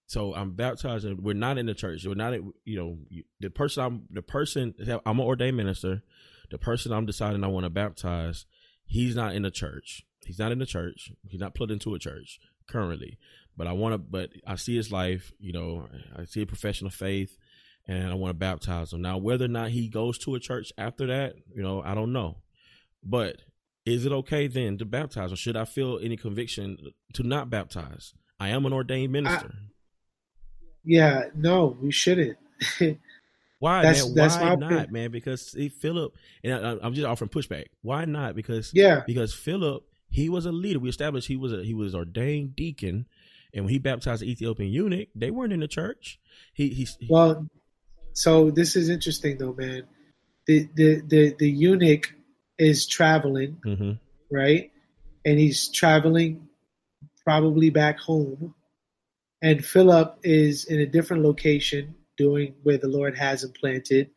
S2: So I'm baptizing. We're not in the church. We're not. You know, the person I'm the person I'm an ordained minister. The person I'm deciding I want to baptize, he's not in the church. He's not in the church. He's not plugged into a church currently. But I want to. But I see his life. You know, I see a profession of faith and I want to baptize him. Now, whether or not he goes to a church after that, you know, I don't know. But is it okay then to baptize him? Should I feel any conviction to not baptize? I am an ordained minister. I,
S3: yeah, no, we shouldn't. *laughs*
S2: Why, that's, man? That's Why not, opinion. man? Because see, Philip, and I, am just offering pushback. Why not? Because
S3: yeah,
S2: because Philip he was a leader. We established he was a he was ordained deacon, and when he baptized the Ethiopian eunuch, they weren't in the church. He he.
S3: Well, so this is interesting though, man. The the the, the eunuch is traveling,
S2: mm-hmm.
S3: right? And he's traveling probably back home. And Philip is in a different location doing where the Lord has him planted.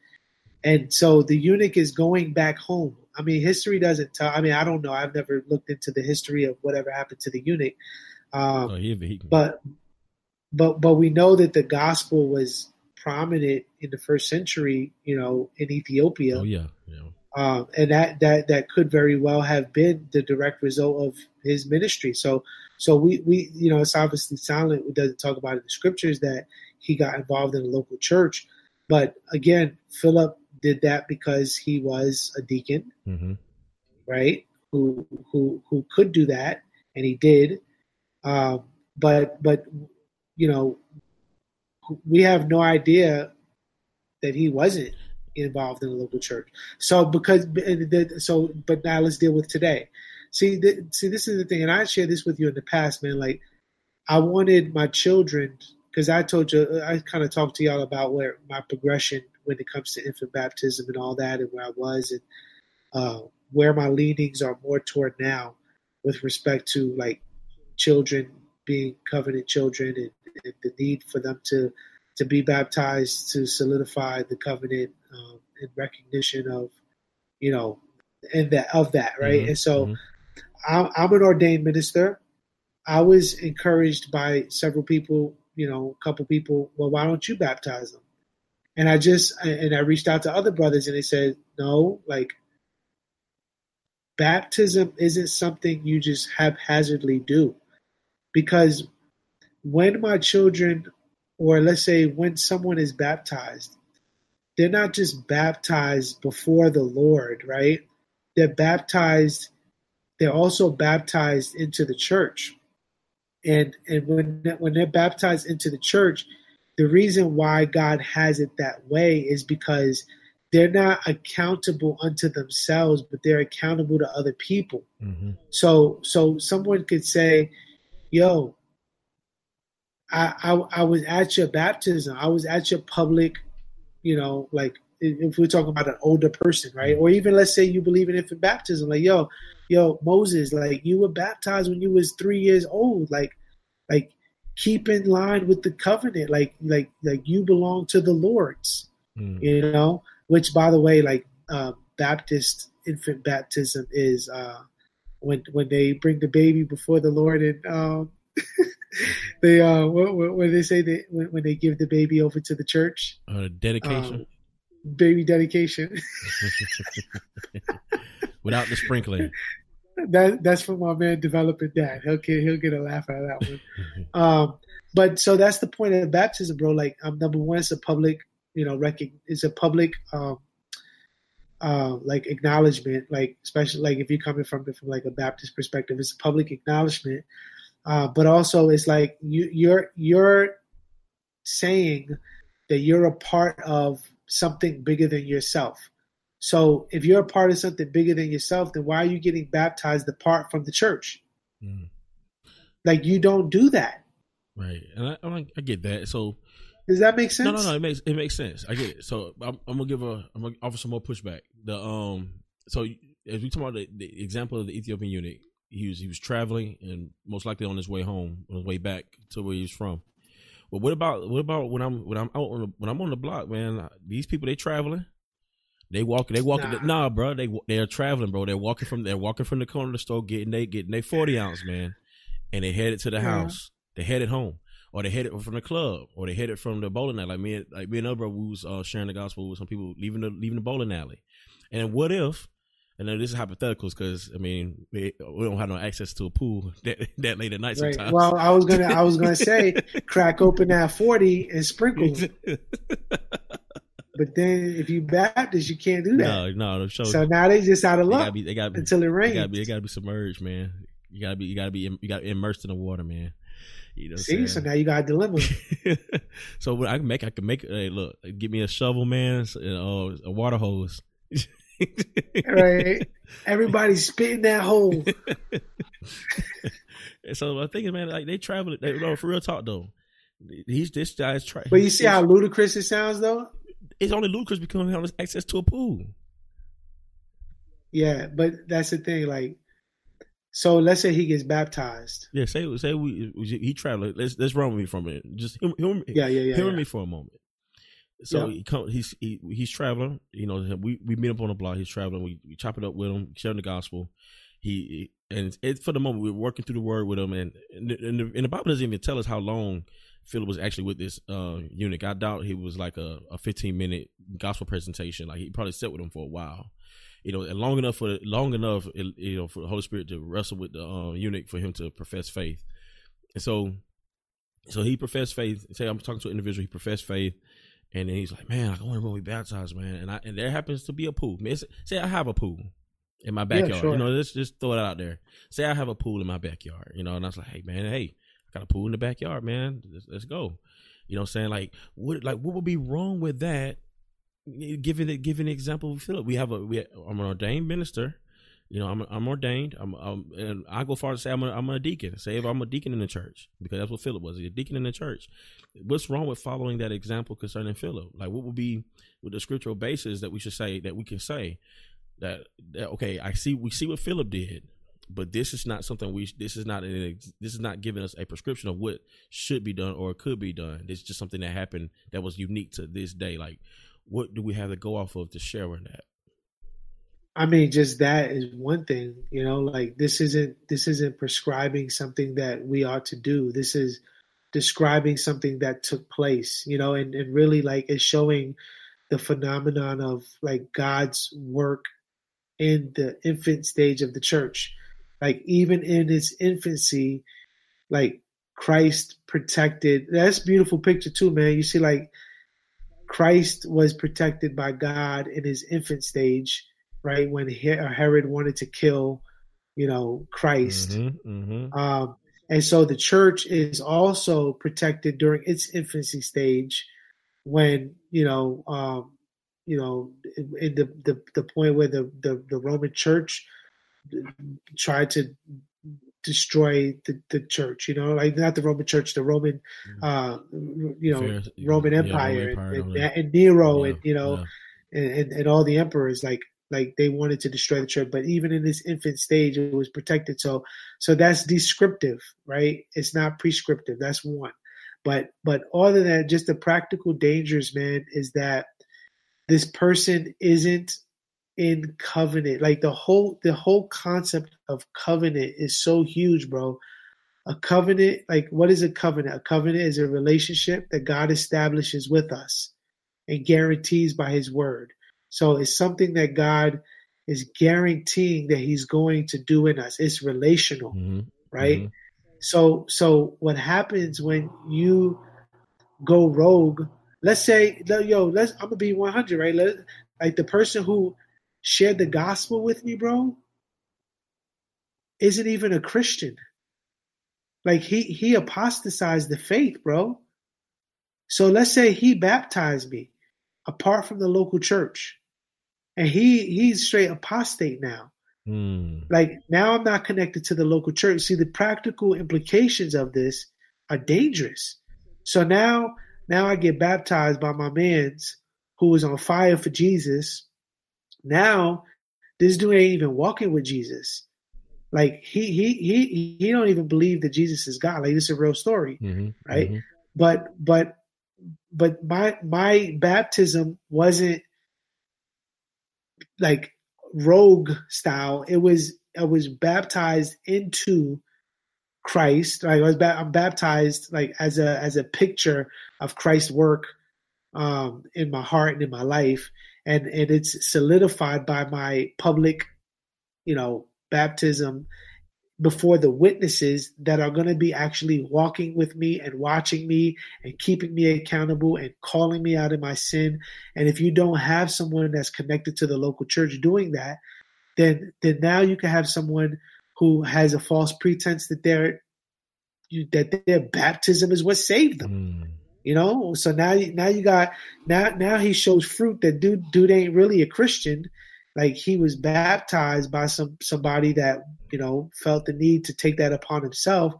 S3: And so the eunuch is going back home. I mean, history doesn't tell. I mean, I don't know. I've never looked into the history of whatever happened to the eunuch. Um,
S2: Oh, he, he,
S3: but but but we know that the gospel was prominent in the first century, you know, in Ethiopia.
S2: oh yeah, yeah.
S3: um, and that that that could very well have been the direct result of his ministry. So so we we you know it's obviously silent. It doesn't talk about in the scriptures that he got involved in a local church, but again, Philip did that because he was a deacon,
S2: Mm-hmm.
S3: right? Who who who could do that, and he did. Um, but but you know we have no idea that he wasn't involved in the local church. So because so, but now let's deal with today. See, see, this is the thing, and I shared this with you in the past, man. Like, I wanted my children because I told you, I kind of talked to y'all about where my progression when it comes to infant baptism and all that, and where I was, and uh, where my leanings are more toward now with respect to like children being covenant children and, and the need for them to to be baptized to solidify the covenant um, in recognition of you know and that of that right?
S2: Mhm,
S3: and so
S2: mhm.
S3: I'm, I'm an ordained minister. I was encouraged by several people you know a couple people well why don't you baptize them? And i just and i reached out to other brothers and they said no like baptism isn't something you just haphazardly do because when my children or let's say when someone is baptized they're not just baptized before the lord right? They're baptized they're also baptized into the church. And and when when they're baptized into the church the reason why god has it that way is because they're not accountable unto themselves but they're accountable to other people.
S2: Mm-hmm.
S3: so so someone could say yo I, I I was at your baptism. I was at your public, you know, like if we're talking about an older person, right? Or even let's say you believe in infant baptism, like yo, yo, Moses, like you were baptized when you was three years old, like, like keep in line with the covenant, like, like, like you belong to the Lord's,
S2: Mm.
S3: you know. Which, by the way, like uh, Baptist infant baptism is uh, when when they bring the baby before the Lord and um, *laughs* they uh what they say? That when, when they give the baby over to the church?
S2: Uh, dedication.
S3: Um, baby dedication. *laughs*
S2: Without the sprinkling.
S3: that that's from my man developing that. He'll get he'll get a laugh out of that one. *laughs* Um but so that's the point of baptism bro. Like um number one it's a public you know rec- it's a public um uh, like acknowledgement, like especially like if you're coming from from like a Baptist perspective, it's a public acknowledgement. Uh, but also, it's like you, you're you're saying that you're a part of something bigger than yourself. So if you're a part of something bigger than yourself, then why are you getting baptized apart from the church?
S2: Mm.
S3: Like you don't do that.
S2: Right, and I, I, I get that. So
S3: Does that make sense?
S2: no, no, no, it makes it makes sense. I get it. So I'm, I'm gonna give a I'm gonna offer some more pushback. The um, so as we talk about the, the example of the Ethiopian eunuch, he was he was traveling and most likely on his way home, on his way back to where he was from. But what about what about when I'm when I'm out on the, when I'm on the block, man? These people they traveling. They walking, they walking.
S3: Nah.
S2: Nah, bro, they they're traveling, bro. They're walking from they're walking from the corner of the store, getting they getting they forty ounce, man, and they headed to the
S3: Yeah.
S2: house. They headed home, or they hit it from the club, or they hit it from the bowling alley. Like me, and- like me and other brother, we was uh, sharing the gospel with some people leaving the leaving the bowling alley. And what if? And then this is hypotheticals because I mean we, we don't have no access to a pool *laughs* that that late at night
S3: Right.
S2: sometimes.
S3: Well, I was gonna I was gonna say *laughs* crack open that forty and sprinkle. *laughs* But then if you Baptist, you can't do that.
S2: no, no, show.
S3: So now they just out of
S2: they
S3: luck
S2: gotta be, they gotta be,
S3: until it
S2: they
S3: rains.
S2: gotta be, they gotta be submerged, man. You gotta be, you gotta be, you gotta immersed in the water, man. You know.
S3: See, so now you got a dilemma. *laughs*
S2: so what I can make, I can make. Hey, look, give me a shovel, man, and uh, a water hose. *laughs*
S3: right? Everybody's spitting that hole. *laughs*
S2: so I think, man, like they travel. They, no, for real talk though, he's this guy's trying.
S3: But you see how ludicrous it sounds, though.
S2: It's only ludicrous because he has access to a pool.
S3: Yeah, but that's the thing. Like, so let's say he gets baptized.
S2: Yeah, say say we he traveled. Let's let's run with me for a minute. Just him, him,
S3: yeah, yeah, yeah.
S2: Hear
S3: yeah.
S2: me for a moment. So he come, he's he, he's traveling. You know, we we meet up on the block. He's traveling. We, we chop it up with him, sharing the gospel. He and it, for the moment we're working through the word with him, and and the, and the, and the Bible doesn't even tell us how long Philip was actually with this uh, eunuch. I doubt he was like a, a 15 minute gospel presentation. Like he probably sat with him for a while, you know, and long enough for long enough, you know, for the Holy Spirit to wrestle with the uh, eunuch for him to profess faith. And so, so he professed faith. Say I'm talking to an individual, he professed faith, and then he's like, "Man, I want to be baptized, man." And I and there happens to be a pool. Man, say I have a pool in my backyard. Yeah, sure. You know, let's just throw it out there. Say I have a pool in my backyard. You know, and I was like, "Hey, man, hey, I got a pool in the backyard, man. Let's, let's go." You know, I'm saying like, what like what would be wrong with that? Giving it, giving an example of Philip, we have a we. I'm an ordained minister. You know, I'm I'm ordained. I'm, I'm and I go far to say I'm a, I'm a deacon. Say if I'm a deacon in the church because that's what Philip was. He's a deacon in the church. What's wrong with following that example concerning Philip? Like, what would be with the scriptural basis that we should say that we can say that, that okay, I see we see what Philip did, but this is not something we. This is not an, this is not giving us a prescription of what should be done or could be done. It's just something that happened that was unique to this day. Like, what do we have to go off of to share in that?
S3: I mean, just that is one thing, you know, like this isn't this isn't prescribing something that we ought to do. This is describing something that took place, you know, and, and really like is showing the phenomenon of like God's work in the infant stage of the church. Like even in its infancy, like Christ protected. That's beautiful picture too, man. You see, like Christ was protected by God in his infant stage right? When uh, Herod wanted to kill, you know, Christ. Mm-hmm, mm-hmm. Um, and so the church is also protected during its infancy stage when, you know, um, you know, in the, the, the point where the, the, the Roman church tried to destroy the, the church, you know, like not the Roman church, the Roman, mm-hmm. uh, you know, Fair, Roman Empire, yeah, Roman Empire and, and, Nero yeah, and, you know, yeah. and, and, all the emperors, like like they wanted to destroy the church but even in this infant stage it was protected. So so that's descriptive right? It's not prescriptive. That's one. But but other than that just the practical dangers man is that this person isn't in covenant like the whole the whole concept of covenant is so huge bro a covenant like what is a covenant a covenant is a relationship that god establishes with us and guarantees by his word so it's something that God is guaranteeing that He's going to do in us. It's relational, mm-hmm. right? Mm-hmm. So so what happens when you go rogue? Let's say, yo, let's I'm gonna be 100, right? Let, like the person who shared the gospel with me, bro, isn't even a Christian. Like he he apostatized the faith, bro. So let's say he baptized me apart from the local church and he he's straight apostate now. Mm. Like now, I'm not connected to the local church. See, the practical implications of this are dangerous. So now, now I get baptized by my man's who was on fire for Jesus. Now, this dude ain't even walking with Jesus. Like he he he he don't even believe that Jesus is God. Like this is a real story, mm-hmm, right? Mm-hmm. But but but my my baptism wasn't like rogue style. It was I was baptized into Christ. Like I was ba- I'm baptized like as a as a picture of Christ's work um, in my heart and in my life, and and it's solidified by my public, you know, baptism before the witnesses that are going to be actually walking with me and watching me and keeping me accountable and calling me out of my sin. And if you don't have someone that's connected to the local church doing that, then then now you can have someone who has a false pretense that their that their baptism is what saved them. Mm. You know, so now now you got now now he shows fruit that dude dude ain't really a Christian. Like he was baptized by some somebody that you know felt the need to take that upon himself.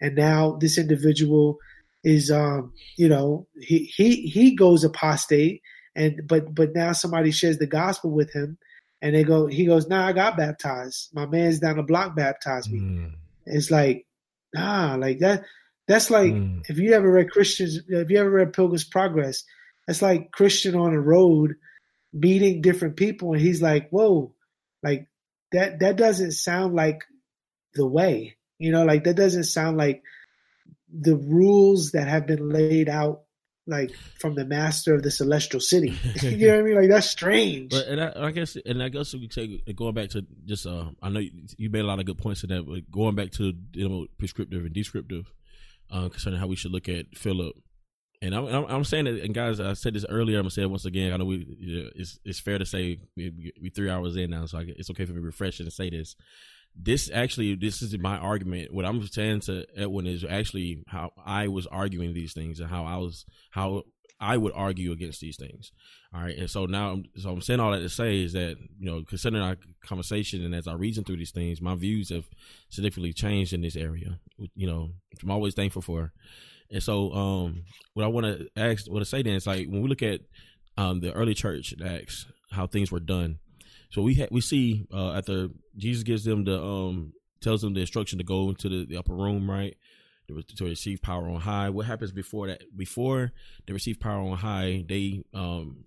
S3: And now this individual is um you know he he he goes apostate and but but now somebody shares the gospel with him and they go he goes nah i got baptized. My man's down the block baptized me. Mm. it's like nah like that that's like mm. if you ever read christians if you ever read pilgrim's progress that's like christian on a road meeting different people and he's like whoa like that that doesn't sound like the way you know like that doesn't sound like the rules that have been laid out like from the master of the celestial city. *laughs* You know what i mean? Like that's strange.
S2: But and I, I, guess and i guess we take going back to just uh i know you, you made a lot of good points in that but going back to you know prescriptive and descriptive uh concerning how we should look at philip and I'm, I'm, saying that, and guys, I said this earlier. I'm gonna say it once again. I know we, you know, it's it's fair to say we, we three hours in now, so I, it's okay for me to refresh and say this. This actually, this is my argument. What I'm saying to Edwin is actually how I was arguing these things and how I was how I would argue against these things. All right, and so now, so I'm saying all that to say is that you know, considering our conversation and as I reason through these things, my views have significantly changed in this area. You know, I'm always thankful for. And so, um, what I want to ask, what to say then is like when we look at um, the early church acts, how things were done. So we ha- we see uh, after Jesus gives them the um tells them the instruction to go into the, the upper room, right, to, receive power on high. What happens before that? Before they receive power on high, they um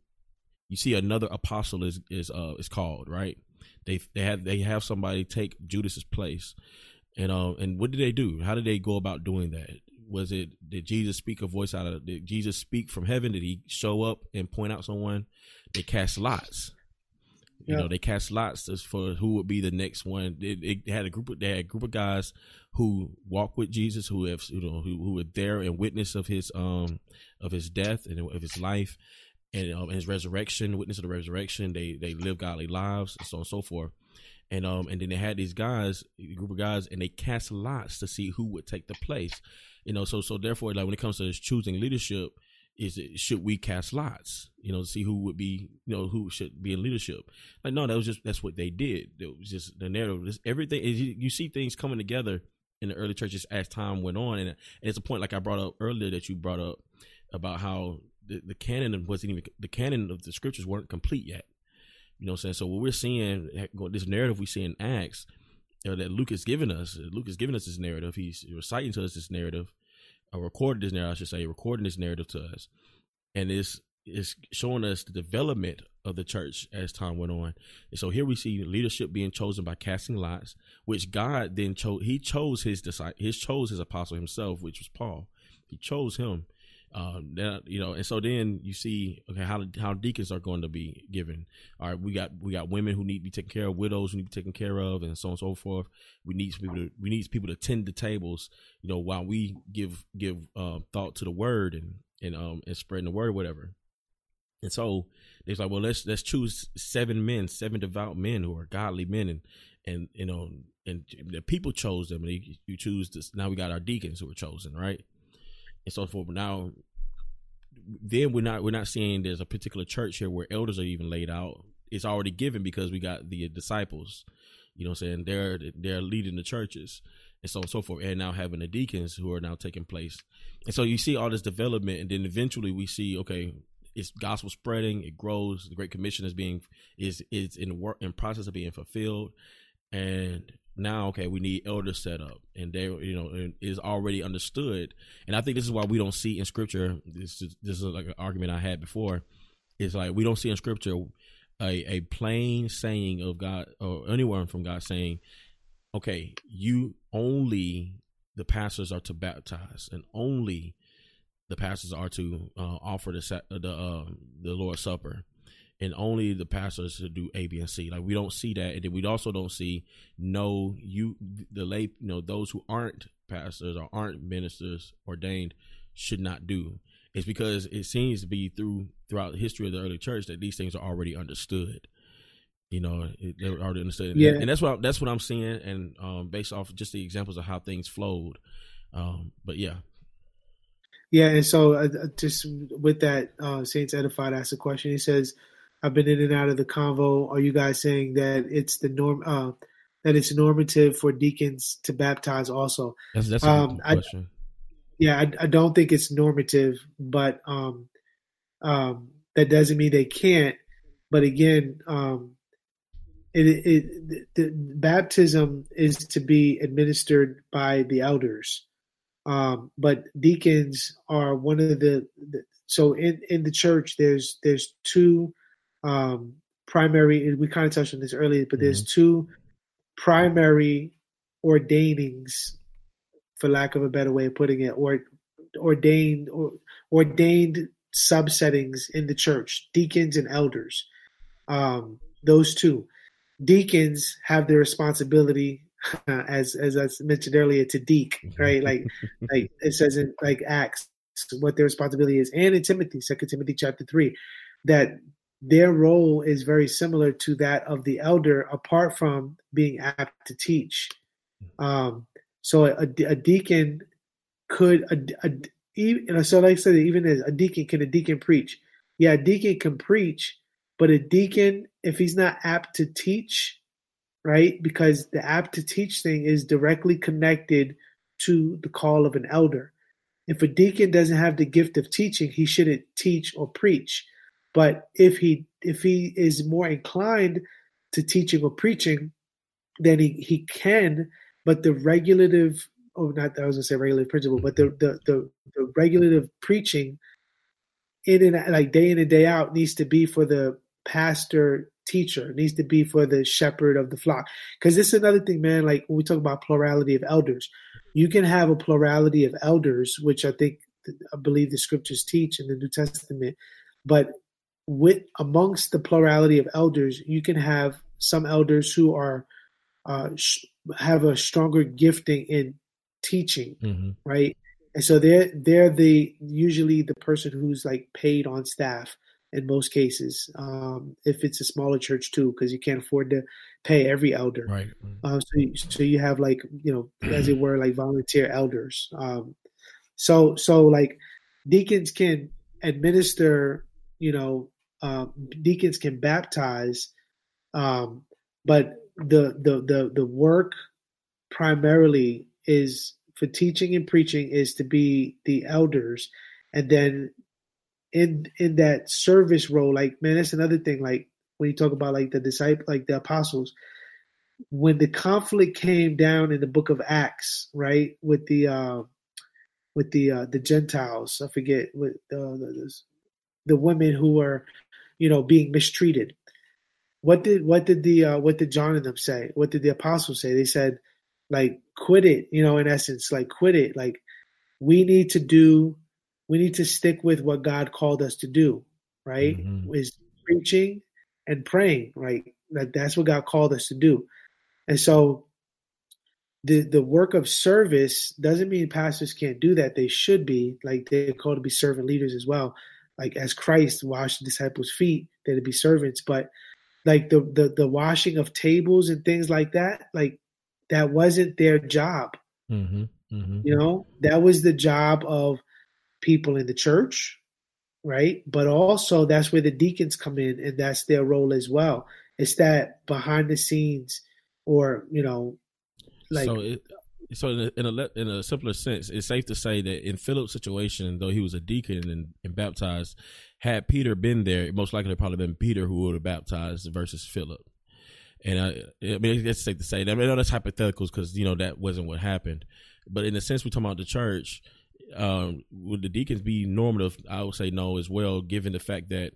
S2: you see another apostle is is uh is called right. They they have they have somebody take Judas's place, and um and what did they do? How did they go about doing that? was it did Jesus speak a voice out of did Jesus speak from heaven? Did he show up and point out someone? They cast lots. You know, they cast lots as for who would be the next one. It, they, had a group of they had a group of guys who walked with Jesus, who have you know who, who were there and witness of his um of his death and of his life and um, his resurrection, witness of the resurrection. They they live godly lives, and so on and so forth. And um and then they had these guys, a group of guys, and they cast lots to see who would take the place. You know, so so therefore, like when it comes to choosing leadership, is it should we cast lots? You know, see who would be, you know, who should be in leadership. Like no, that was just that's what they did. It was just the narrative. Just everything you, you see things coming together in the early churches as time went on, and, and it's a point like I brought up earlier that you brought up about how the, the canon wasn't even the canon of the scriptures weren't complete yet. You know what I'm saying? So what we're seeing, this narrative we see in Acts, uh, that Luke has given us. Luke has given us this narrative. He's reciting to us this narrative, or recorded this narrative, I should say, recording this narrative to us, and it's is showing us the development of the church as time went on. And so here we see leadership being chosen by casting lots, which God then chose. He chose his disciple. He chose his apostle himself, which was Paul. He chose him uh, that, you know, and so then you see okay how how deacons are going to be given. All right, we got we got women who need to be taken care of, widows who need to be taken care of, and so on and so forth. We need people to we need people to tend the tables, you know, while we give give uh, thought to the word and and um and spreading the word, or whatever. And so it's like, well, let's let's choose seven men, seven devout men who are godly men, and and you know, and the people chose them, and you choose this. Now we got our deacons who were chosen, right? And so forth. But now, then we're not we're not seeing there's a particular church here where elders are even laid out. It's already given because we got the disciples. You know, what I'm saying they're they're leading the churches and so on and so forth, and now having the deacons who are now taking place. And so you see all this development, and then eventually we see okay, it's gospel spreading, it grows. The Great Commission is being is is in work in process of being fulfilled, and now okay we need elders set up. And they you know is already understood. And i think this is why we don't see in scripture this is this is like an argument i had before it's like we don't see in scripture a, a plain saying of god or anyone from god saying okay you only the pastors are to baptize and only the pastors are to uh, offer the the uh, the lord's supper and only the pastors to do A, B, and C. Like we don't see that, and then we also don't see no you the lay you know those who aren't pastors or aren't ministers ordained should not do. It's because it seems to be through throughout the history of the early church that these things are already understood. You know, they're already understood, yeah. and that's what that's what I'm seeing, and um, based off just the examples of how things flowed. Um, but yeah,
S3: yeah, and so uh, just with that, uh, Saints Edified asked a question. He says, I've been in and out of the convo. Are you guys saying that it's the norm? Uh, that it's normative for deacons to baptize also?
S2: That's, that's a um, question.
S3: I, yeah, I, I, don't think it's normative, but um, um, that doesn't mean they can't. But again, um, it, it, the baptism is to be administered by the elders, um, but deacons are one of the, the. so in in the church, there's there's two um, primary. We kind of touched on this earlier, but mm-hmm. there's two primary ordainings, for lack of a better way of putting it, or ordained or ordained subsettings in the church: deacons and elders. Um, those two deacons have the responsibility uh, *laughs* as as I mentioned earlier to deek right like *laughs* like it says in like Acts what their responsibility is and in Timothy Second Timothy chapter three that their role is very similar to that of the elder apart from being apt to teach um so a, a deacon could a, a, even, so like I said even as a deacon can a deacon preach yeah a deacon can preach but a deacon, if he's not apt to teach, right? Because the apt to teach thing is directly connected to the call of an elder. If a deacon doesn't have the gift of teaching, he shouldn't teach or preach. But if he if he is more inclined to teaching or preaching, then he, he can. But the regulative, oh, not I was gonna say regulative principle, but the the the, the regulative preaching in and like day in and day out needs to be for the pastor teacher needs to be for the shepherd of the flock because this is another thing man like when we talk about plurality of elders you can have a plurality of elders which i think i believe the scriptures teach in the new testament but with amongst the plurality of elders you can have some elders who are uh, sh- have a stronger gifting in teaching mm-hmm. right and so they're they're the usually the person who's like paid on staff in most cases. Um, if it's a smaller church too, because you can't afford to pay every elder.
S2: Right.
S3: Um, so, you, so you have like you know, as it *clears throat* were, like volunteer elders. Um, so so like deacons can administer. You know, uh, deacons can baptize, um, but the the the the work primarily is for teaching and preaching is to be the elders and then in in that service role, like man, that's another thing. Like when you talk about like the disciple, like the apostles, when the conflict came down in the book of Acts, right, with the uh, with the uh, the Gentiles, I forget with uh, the, the women who were, you know, being mistreated. What did what did the uh, what did John and them say? What did the apostles say? They said, like, quit it. You know, in essence, like, quit it. Like, we need to do we need to stick with what God called us to do, right? Mm-hmm. Is preaching and praying, right? That that's what God called us to do. And so the the work of service doesn't mean pastors can't do that. They should be like they're called to be servant leaders as well. Like as Christ washed the disciples' feet, they're to be servants. But like the the the washing of tables and things like that, like that wasn't their job. Mm-hmm. Mm-hmm. You know, that was the job of people in the church, right? But also that's where the deacons come in and that's their role as well. It's that behind the scenes or, you know, like
S2: so it, so in a, in a, in a simpler sense, it's safe to say that in Philip's situation, though he was a deacon and, and baptized, had Peter been there, most likely it probably been Peter who would have baptized versus Philip. And I, I mean, it's safe to say that. I mean, that's hypotheticals because you know that wasn't what happened. But in the sense we're talking about the church, um, would the deacons be normative? I would say no as well, given the fact that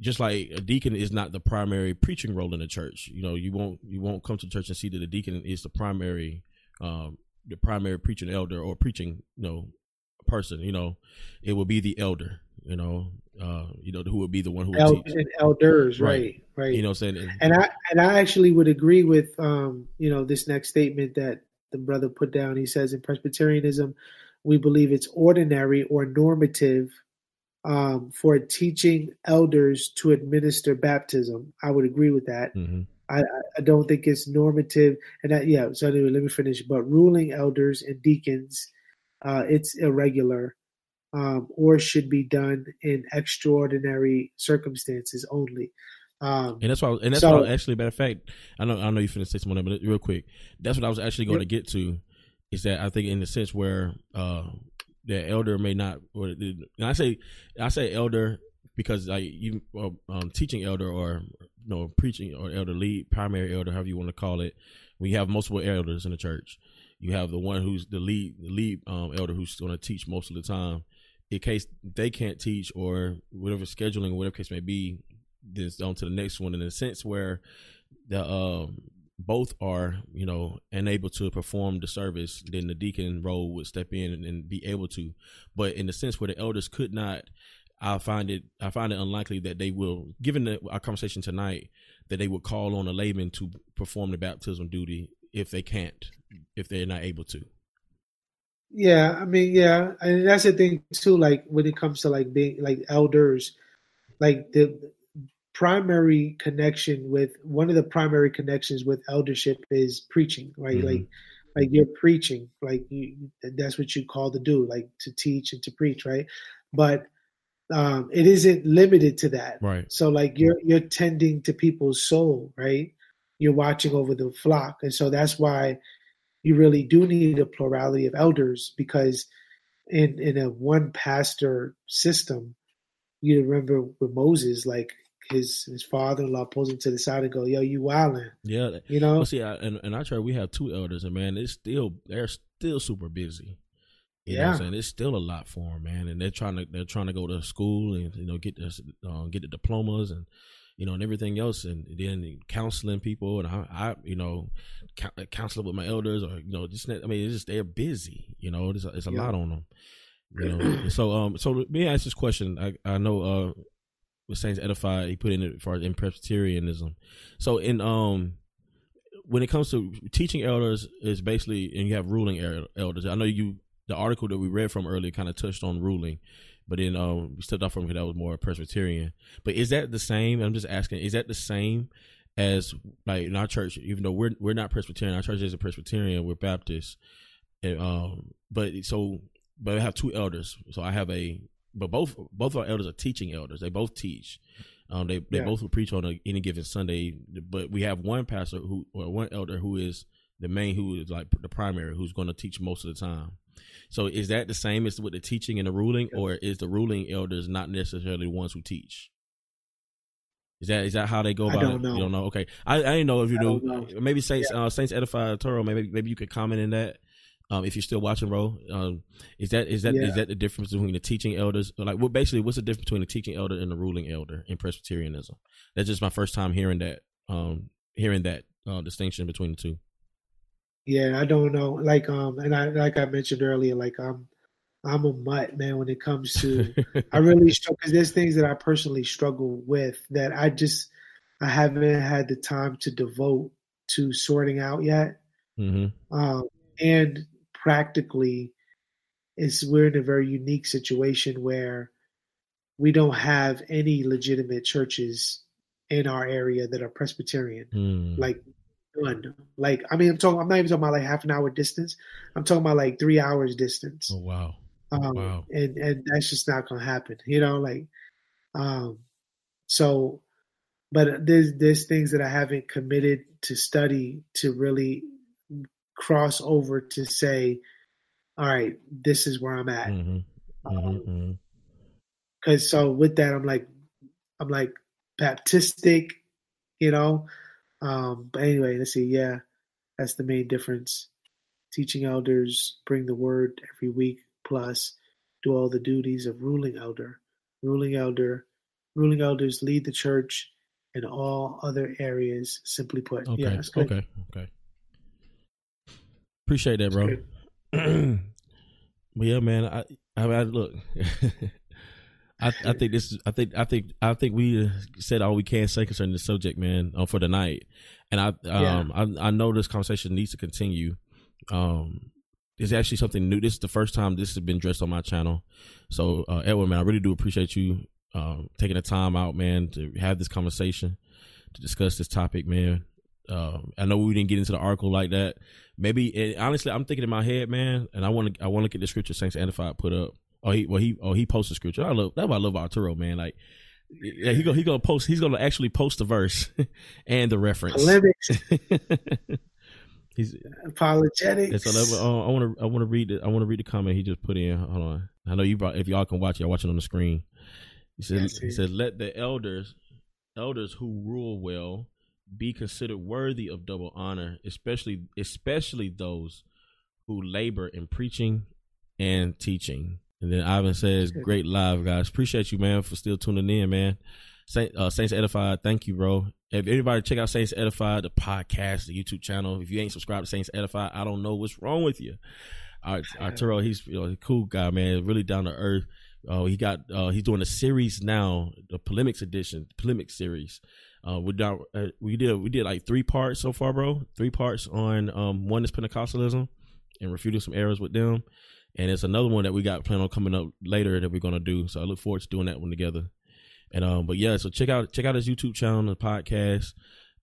S2: just like a deacon is not the primary preaching role in the church. You know, you won't you won't come to church and see that the deacon is the primary um, the primary preaching elder or preaching you know person. You know, it will be the elder. You know, uh, you know who would be the one who
S3: El- elders, right, right, right.
S2: You know, saying
S3: and I and I actually would agree with um, you know this next statement that the brother put down. He says in Presbyterianism, we believe it's ordinary or normative um, for teaching elders to administer baptism. I would agree with that. Mm-hmm. I, I, don't think it's normative, and that, yeah. So anyway, let me finish. But ruling elders and deacons, uh, it's irregular. um, or should be done in extraordinary circumstances only. Um,
S2: and that's why, and that's so, why actually, matter of fact, I know, I know you finished say something, but real quick, that's what I was actually going to get to, is that I think in the sense where uh, the elder may not, or and I say, I say elder because like you, um, teaching elder or you know preaching or elder lead, primary elder, however you want to call it, we have multiple elders in the church. You have the one who's the lead, the lead um, elder who's going to teach most of the time. In case they can't teach or whatever scheduling or whatever case may be, then it's on to the next one. In a sense where the um, both are, you know, unable to perform the service, then the deacon role would step in and, and be able to. But in the sense where the elders could not, I find it I find it unlikely that they will, given the, our conversation tonight, that they would call on a layman to perform the baptism duty if they can't, if they're not able to.
S3: Yeah, I mean, yeah, and that's the thing too. Like when it comes to like being like elders, like the primary connection with one of the primary connections with eldership is preaching, right? Mm-hmm. Like, like you're preaching, like you, that's what you call to do, like to teach and to preach, right? But um, it isn't limited to that,
S2: right?
S3: So like you're you're tending to people's soul, right? you're watching over the flock. And so that's why you really do need a plurality of elders because in in a one pastor system, you remember with Moses, like his his father in law pulls him to the side and go, "Yo, you wildin'."
S2: Yeah,
S3: you know.
S2: Well, see, I, and and I try. We have two elders, and man, it's still they're still super busy. You yeah, know I'm saying it's still a lot for them, man, and they're trying to they're trying to go to school and you know get this uh, get the diplomas and you know, and everything else, and then counseling people, and I, I you know, counseling with my elders, or you know, just I mean, it's just they're busy. You know, it's a, it's a yeah. lot on them. You know, *clears throat* so um, so let me ask this question. I I know uh, with Saints Edified, he put in it for in Presbyterianism. So in um, when it comes to teaching elders, is basically, and you have ruling elders. I know you the article that we read from earlier kind of touched on ruling but then um, we stepped off from it. That was more Presbyterian. But is that the same? I'm just asking. Is that the same as like in our church? Even though we're we're not Presbyterian, our church is a Presbyterian. We're Baptist. And, um, but so but I have two elders. So I have a but both both our elders are teaching elders. They both teach. Um, they they yeah. both will preach on a, any given Sunday. But we have one pastor who or one elder who is the main, who is like the primary, who's going to teach most of the time. So is that the same as with the teaching and the ruling, or is the ruling elders not necessarily the ones who teach? Is that is that how they go about it? Know. You don't know. Okay, I, I didn't know if you do. Maybe Saints yeah. uh, Saints Edified Arturo. Maybe maybe you could comment in that. Um, if you're still watching, bro, um, is that is that yeah. is that the difference between the teaching elders? Like, what basically what's the difference between the teaching elder and the ruling elder in Presbyterianism? That's just my first time hearing that. Um, hearing that uh, distinction between the two.
S3: Yeah, I don't know. Like um, and I like I mentioned earlier, like I'm I'm a mutt man when it comes to I *laughs* really struggle because there's things that I personally struggle with that I just I haven't had the time to devote to sorting out yet. Mm-hmm. Um, and practically, it's we're in a very unique situation where we don't have any legitimate churches in our area that are Presbyterian. Mm. Like None. Like I mean, I'm talking. I'm not even talking about like half an hour distance. I'm talking about like three hours distance.
S2: Oh wow.
S3: Um, wow. And and that's just not gonna happen. You know, like, um, so, but there's there's things that I haven't committed to study to really cross over to say, all right, this is where I'm at. Mm-hmm. Mm-hmm. Um, mm-hmm. Cause so with that, I'm like, I'm like Baptistic, you know, um, but anyway, let's see. Yeah, that's the main difference. Teaching elders bring the word every week, plus do all the duties of ruling elder. Ruling elder, ruling elders lead the church in all other areas. Simply put,
S2: okay.
S3: yeah.
S2: Okay, okay. Appreciate that, bro. *clears throat* but yeah, man, I, I, I look. *laughs* I, I, think this is. I think. I think. I think we said all we can say concerning the subject, man, uh, for tonight. And I, um, yeah. I, I know this conversation needs to continue. Um, it's actually something new. This is the first time this has been addressed on my channel. So, uh, Edwin, man, I really do appreciate you uh, taking the time out, man, to have this conversation, to discuss this topic, man. Uh, I know we didn't get into the article like that. Maybe, honestly, I'm thinking in my head, man, and I want to, I want to get the scripture Saints Edified put up Oh, he well he oh he posted scripture. I love that's what I love Arturo, man. Like yeah, he go he gonna post. He's gonna actually post the verse *laughs* and the reference. *laughs*
S3: He's apologetics.
S2: So uh, I want to I want to read the, I want to read the comment he just put in. Hold on. I know you brought if y'all can watch it, y'all watching on the screen. He said he said let the elders elders who rule well be considered worthy of double honor, especially especially those who labor in preaching and teaching. And then Ivan says, "Great live, guys. Appreciate you, man, for still tuning in, man." Saint, uh, Saints Edified, thank you, bro. If anybody check out Saints Edified, the podcast, the YouTube channel. If you ain't subscribed to Saints Edified, I don't know what's wrong with you. Arturo, he's you know, a cool guy, man. Really down to earth. Uh, he got uh, he's doing a series now, the polemics edition, polemic series. Uh, we done, uh, we did we did like three parts so far, bro. Three parts on um, one is Pentecostalism and refuting some errors with them, and it's another one that we got planned on coming up later that we're gonna do. So I look forward to doing that one together. And um, but yeah, so check out check out his YouTube channel, the podcast.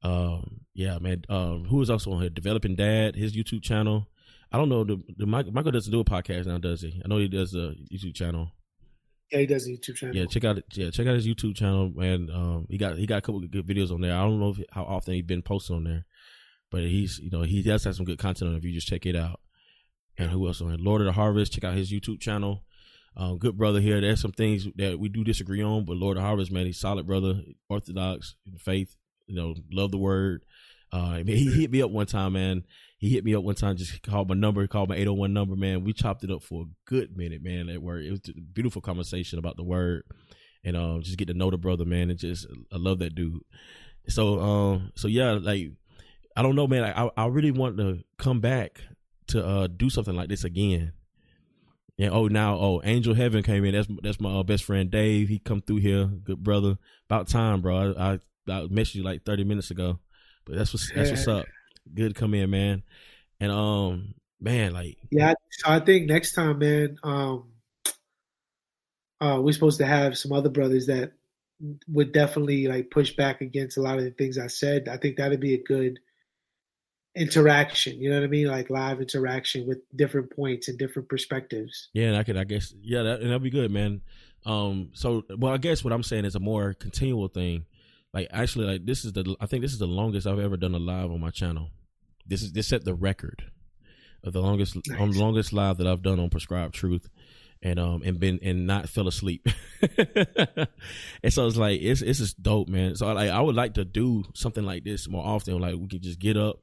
S2: Um, yeah, man. Um, who is also on here? Developing Dad, his YouTube channel. I don't know. The, the Michael doesn't do a podcast now, does he? I know he does a YouTube channel.
S3: Yeah, he does a YouTube channel.
S2: Yeah, check out yeah check out his YouTube channel, man. Um, he got he got a couple of good videos on there. I don't know if, how often he's been posting on there, but he's you know he does have some good content on. It if you just check it out. And who else on? Lord of the Harvest. Check out his YouTube channel. Um, good brother here. There's some things that we do disagree on, but Lord of the Harvest, man, he's solid brother, orthodox in faith. You know, love the word. Uh, he hit me up one time, man. He hit me up one time, just called my number, called my 801 number, man. We chopped it up for a good minute, man, at work. It was a beautiful conversation about the word and um, just get to know the brother, man. And just, I love that dude. So, um, so yeah, like, I don't know, man. I, I really want to come back to uh, do something like this again. And oh, now oh, Angel Heaven came in. That's that's my uh, best friend Dave. He come through here, good brother. About time, bro. I I, I messaged you like thirty minutes ago, but that's what's that's what's up good to come in, man. And um, man, like
S3: yeah, so I think next time, man, um, uh, we're supposed to have some other brothers that would definitely like push back against a lot of the things I said. I think that'd be a good interaction. You know what I mean? Like live interaction with different points and different perspectives.
S2: Yeah, and I could, I guess, yeah, that, and that'd be good, man. Um, so, well, I guess what I'm saying is a more continual thing like actually like this is the I think this is the longest I've ever done a live on my channel. This is this set the record of the longest nice. on the longest live that I've done on prescribed truth and um and been and not fell asleep. *laughs* and so it's like it's it's just dope, man. So like I would like to do something like this more often. Like we could just get up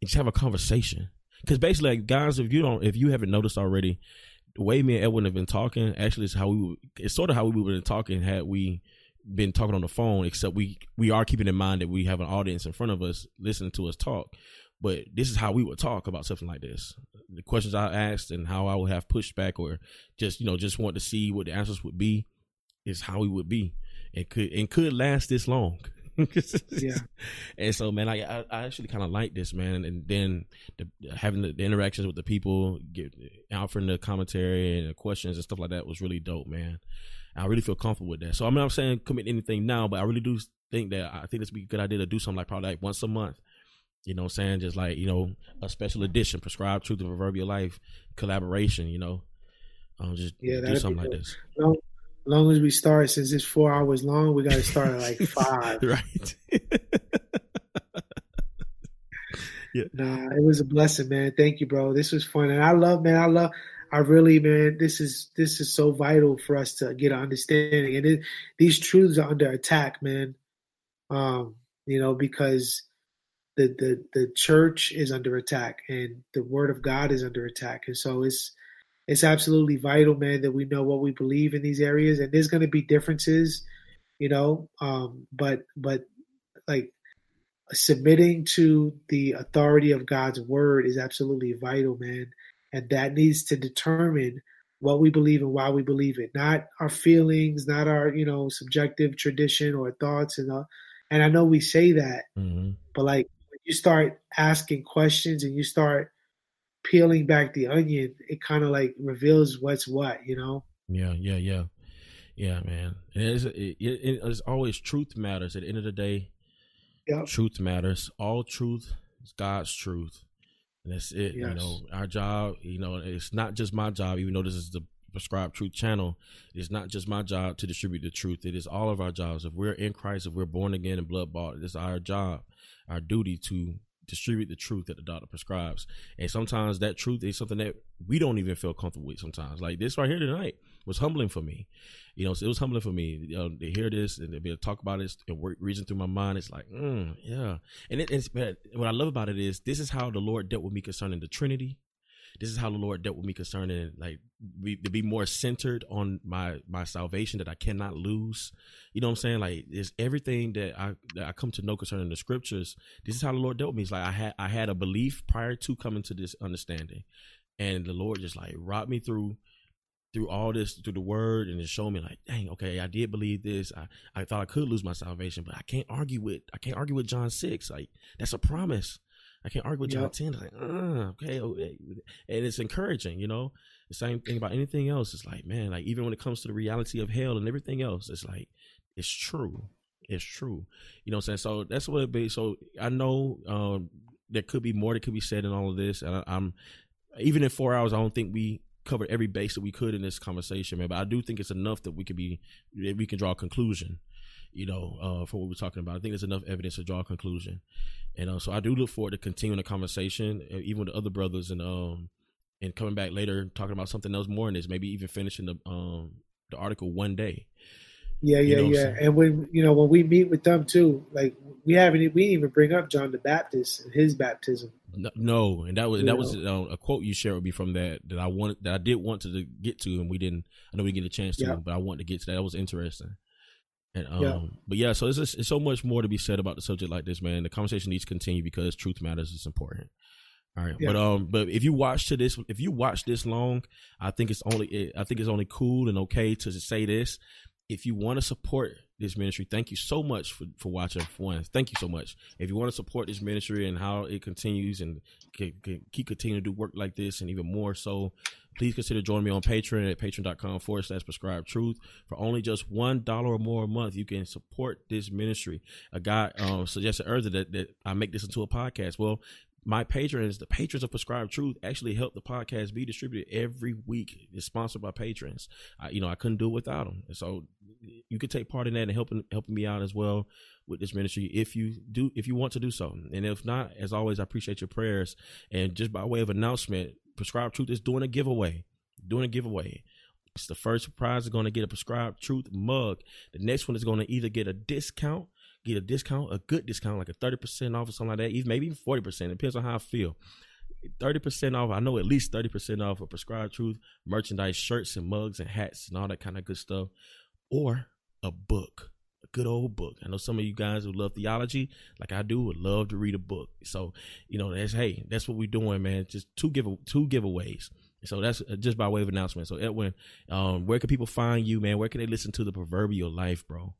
S2: and just have a conversation. Because basically, like, guys, if you don't, if you haven't noticed already, the way me and Edwin have been talking actually is how we. It's sort of how we would have been talking had we been talking on the phone, except we we are keeping in mind that we have an audience in front of us listening to us talk. But this is how we would talk about something like this. The questions I asked and how I would have pushback or just you know just want to see what the answers would be is how we would be. It could and could last this long.
S3: Yeah. *laughs*
S2: And so, man, I I, actually kind of like this, man. And then the, having the, the, interactions with the people, get offering the commentary and the questions and stuff like that was really dope, man. I really feel comfortable with that. So I mean, I'm saying commit anything now, but I really do think that I think it's be a good idea to do something like probably like once a month. You know, I'm saying just like you know a special edition, prescribed truth of proverbial life collaboration. You know, um, just yeah, do something like this.
S3: Long, long as we start, since it's four hours long, we got to start at like *laughs* five.
S2: right. *laughs*
S3: yeah. Nah, it was a blessing, man. Thank you, bro. This was fun, and I love, man. I love. I really, man, this is this is so vital for us to get an understanding, and it, these truths are under attack, man. Um, you know, because the the the church is under attack, and the Word of God is under attack, and so it's it's absolutely vital, man, that we know what we believe in these areas, and there's going to be differences, you know, um, but but like submitting to the authority of God's word is absolutely vital, man and that needs to determine what we believe and why we believe it not our feelings not our you know subjective tradition or thoughts and uh, and i know we say that mm-hmm. but like when you start asking questions and you start peeling back the onion it kind of like reveals what's what you know
S2: yeah yeah yeah yeah man it is it, it, it's always truth matters at the end of the day
S3: yep.
S2: truth matters all truth is god's truth and that's it. Yes. You know, our job, you know, it's not just my job, even though this is the Prescribed Truth channel, it's not just my job to distribute the truth. It is all of our jobs. If we're in Christ, if we're born again and blood bought, it's our job, our duty to distribute the truth that the doctor prescribes. And sometimes that truth is something that we don't even feel comfortable with sometimes. Like this right here tonight was humbling for me. You know, so it was humbling for me you know, to hear this and to be able to talk about this and work reason through my mind. It's like, mm, yeah. And it, it's, what I love about it is this is how the Lord dealt with me concerning the Trinity this is how the Lord dealt with me concerning like be, to be more centered on my my salvation that I cannot lose. You know what I'm saying? Like it's everything that I that I come to know concerning the scriptures. This is how the Lord dealt with me. It's like I had I had a belief prior to coming to this understanding, and the Lord just like rocked me through through all this through the word and just showed me like dang okay i did believe this i i thought i could lose my salvation but i can't argue with i can't argue with john 6 like that's a promise I can't argue with John yep. 10. Like, okay, okay. And it's encouraging, you know? The same thing about anything else. It's like, man, like even when it comes to the reality of hell and everything else, it's like, it's true. It's true. You know what I'm saying? So that's what it be. So I know um, there could be more that could be said in all of this. And I, I'm, even in four hours, I don't think we covered every base that we could in this conversation, man. But I do think it's enough that we could be, we can draw a conclusion you know, uh, for what we're talking about. I think there's enough evidence to draw a conclusion, and uh, so I do look forward to continuing the conversation, uh, even with the other brothers, and um, and coming back later talking about something else more in this. Maybe even finishing the um the article one day.
S3: Yeah, yeah, you know yeah. And when you know when we meet with them too, like we haven't we didn't even bring up John the Baptist and his baptism.
S2: No, no and that was you that know? was uh, a quote you shared with me from that that I wanted that I did want to get to, and we didn't. I know we didn't get a chance to, but I wanted to get to that. That was interesting. And um, yeah. but yeah, so it's, just, it's so much more to be said about the subject like this, man. The conversation needs to continue because truth matters It's important. All right, yeah. but um, but if you watch to this, if you watch this long, I think it's only, I think it's only cool and okay to say this. If you want to support this ministry, thank you so much for, for watching. For one, thank you so much. If you want to support this ministry and how it continues and can, can keep continuing to do work like this and even more so, please consider joining me on Patreon at patreon.com forward slash prescribed truth. For only just one dollar or more a month, you can support this ministry. A guy um, suggested earlier that, that I make this into a podcast. Well, my patrons, the patrons of Prescribed Truth, actually help the podcast be distributed every week. It's sponsored by patrons. I, you know, I couldn't do it without them. So you could take part in that and helping helping me out as well with this ministry if you do if you want to do so. And if not, as always, I appreciate your prayers. And just by way of announcement, Prescribed Truth is doing a giveaway. Doing a giveaway. It's the first prize is going to get a Prescribed Truth mug. The next one is going to either get a discount, get a discount, a good discount, like a 30% off or something like that, even maybe even 40%. It depends on how I feel. 30% off, I know at least 30% off of Prescribed Truth merchandise, shirts and mugs and hats and all that kind of good stuff. Or a book a good old book. I know some of you guys who love theology, like I do, would love to read a book. So, you know, that's hey, that's what we're doing, man. Just two give two giveaways. So that's uh, just by way of announcement. So Edwin, um, where can people find you, man? Where can they listen to the proverbial life, bro?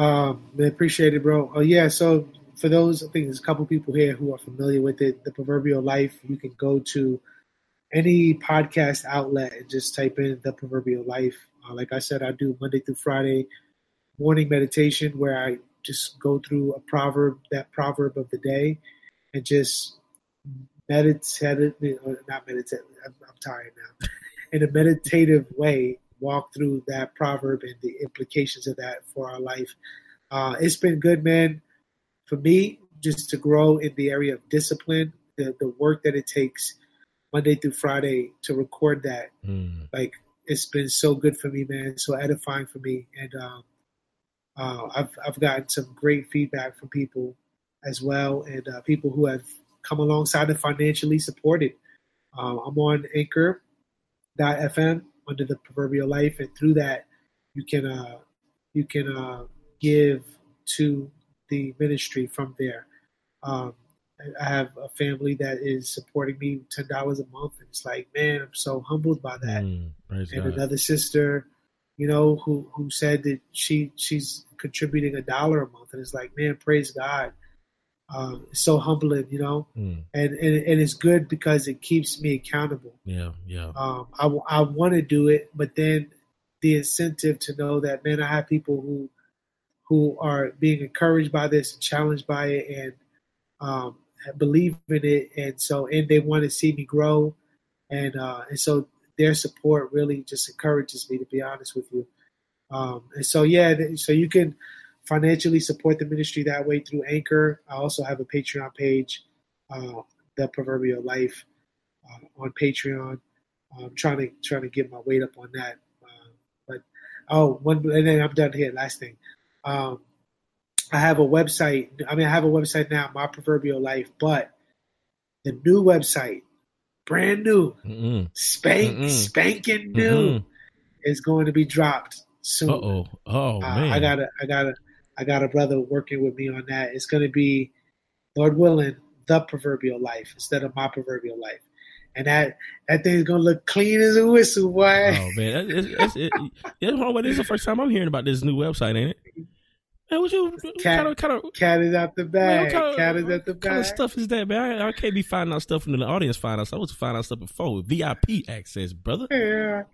S3: Um, Man, appreciate it, bro. Oh yeah, so for those, I think there's a couple people here who are familiar with it. The proverbial life, you can go to any podcast outlet and just type in the proverbial life. Uh, like I said, I do Monday through Friday morning meditation where I just go through a proverb, that proverb of the day, and just meditate, uh, not meditate, I'm, I'm tired now, in a meditative way, walk through that proverb and the implications of that for our life. Uh, it's been good, man, for me, just to grow in the area of discipline, the, the work that it takes Monday through Friday to record that. Mm. Like, it's been so good for me, man, so edifying for me. And um, uh, I've I've gotten some great feedback from people as well, and uh, people who have come alongside and financially supported. Uh, I'm on Anchor.fm under the proverbial life, and through that, you can uh, you can uh, give to the ministry from there. Um, I have a family that is supporting me ten dollars a month, and it's like, man, I'm so humbled by that. Mm, and God. another sister you know, who who said that she she's contributing a dollar a month, and it's like, man, praise God. Um, it's so humbling, you know, mm. and, and and it's good because it keeps me accountable.
S2: Yeah, yeah.
S3: Um, I I want to do it, but then the incentive to know that man, I have people who who are being encouraged by this, and challenged by it, and um, believe in it, and so and they want to see me grow, and uh, and so their support really just encourages me to be honest with you. Um, and so yeah, so you can financially support the ministry that way through Anchor. I also have a Patreon page, uh, the Proverbial Life, uh, on Patreon. I'm trying to trying to get my weight up on that. Uh, but oh, one and then I'm done here. Last thing, um, I have a website. I mean, I have a website now, My Proverbial Life, but the new website, brand new, spank spanking new, mm is going to be dropped soon.
S2: Oh man,
S3: I got a, I got a, I got a brother working with me on that. It's going to be, Lord willing, the proverbial life instead of my proverbial life. And that that thing's gonna look clean as a whistle, boy.
S2: Oh man, it's, it's, it, this is the first time I'm hearing about this new website, ain't it? Man, what you
S3: cat, kind of, kind of, cat is out the bag. Man, cat is
S2: out the bag. What kind of stuff is that, man? I, I can't be finding out stuff from the audience. Find out. I was to find out stuff before VIP access, brother.
S3: Yeah.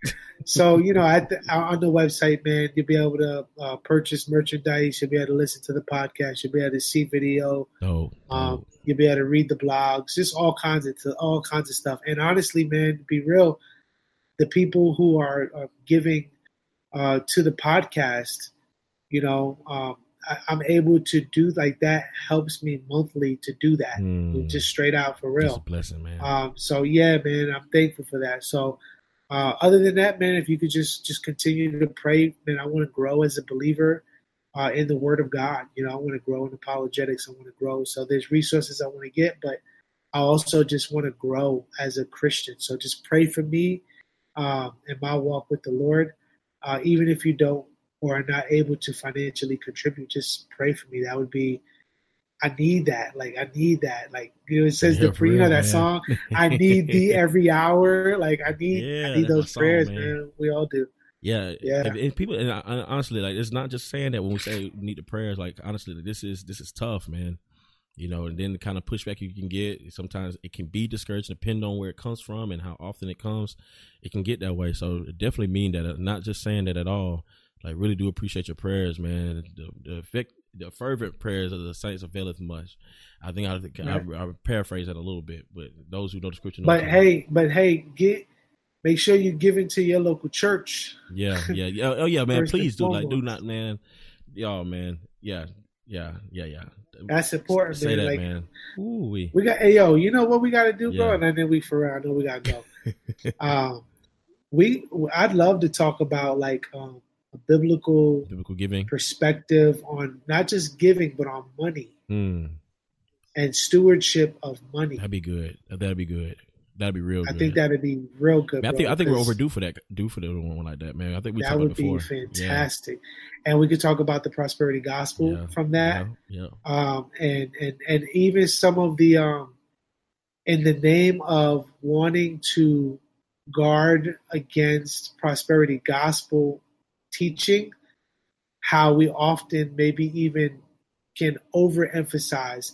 S3: so you know, at the, on the website, man, you'll be able to uh, purchase merchandise. You'll be able to listen to the podcast. You'll be able to see video.
S2: Oh.
S3: Um, you'll be able to read the blogs. Just all kinds of all kinds of stuff. And honestly, man, to be real, the people who are, are giving uh, to the podcast, you know. Um, I, am able to do like that helps me monthly to do that, mm. just straight out for real.
S2: blessing, man.
S3: Um, so yeah, man, I'm thankful for that. So, uh, other than that, man, if you could just just continue to pray, man, I want to grow as a believer uh, in the Word of God. You know, I want to grow in apologetics. I want to grow. So there's resources I want to get, but I also just want to grow as a Christian. So just pray for me um, in my walk with the Lord. Uh, even if you don't or are not able to financially contribute, just pray for me. That would be I need that. Like I need that. Like you know, it says yeah, the you know that man. song. I need thee *laughs* every hour. Like I need yeah, I need those prayers, man. man. We all do.
S2: Yeah, yeah. And, and people, and honestly, like it's not just saying that when we say we need the prayers. Like honestly, this is this is tough, man. You know, and then the kind of pushback you can get. Sometimes it can be discouraging, depending on where it comes from and how often it comes. It can get that way. So it definitely mean that. Uh, not just saying that at all like really do appreciate your prayers, man. The, the effect, the fervent prayers of the saints availeth much. I think I, I, I, I paraphrase that a little bit, but those who know the scripture. Know
S3: but hey, but hey, get make sure you give it to your local church.
S2: Yeah, *laughs* yeah, yeah. Oh yeah, man. Please do like do not, man. Y'all, man. Yeah, yeah, yeah, yeah.
S3: That's important.
S2: Say
S3: man.
S2: that,
S3: like,
S2: man. Ooh, we
S3: we got. Hey, yo, you know what we got to do, yeah. bro? And then we for real. I know we got to go. *laughs* um, we I'd love to talk about like um a biblical
S2: biblical giving
S3: perspective on not just giving but on money
S2: mm.
S3: and stewardship of money.
S2: That'd be good. That'd be good. That'd be real.
S3: I
S2: good.
S3: think that'd be real good.
S2: Man, I think I think we're overdue for that. Due for the one like that, man. I think we
S3: that would
S2: be
S3: fantastic, yeah. and we could talk about the prosperity gospel yeah. from that.
S2: Yeah, yeah.
S3: Um, and and and even some of the um, in the name of wanting to guard against prosperity gospel teaching, how we often maybe even can overemphasize.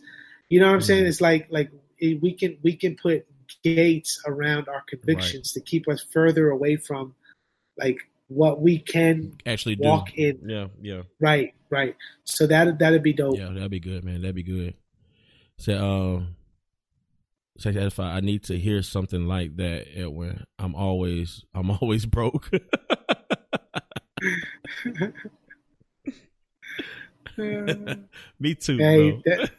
S3: You know what I'm mm-hmm. saying? It's like like we can we can put gates around our convictions right. to keep us further away from like what we can
S2: actually
S3: walk
S2: do.
S3: in.
S2: Yeah, yeah.
S3: Right, right. So that that'd be dope.
S2: Yeah, that'd be good, man. That'd be good. So, um, say edify. I need to hear something like that, Edwin. I'm always, I'm *laughs* always broke. *laughs* *laughs* Me too. Hey,
S3: that,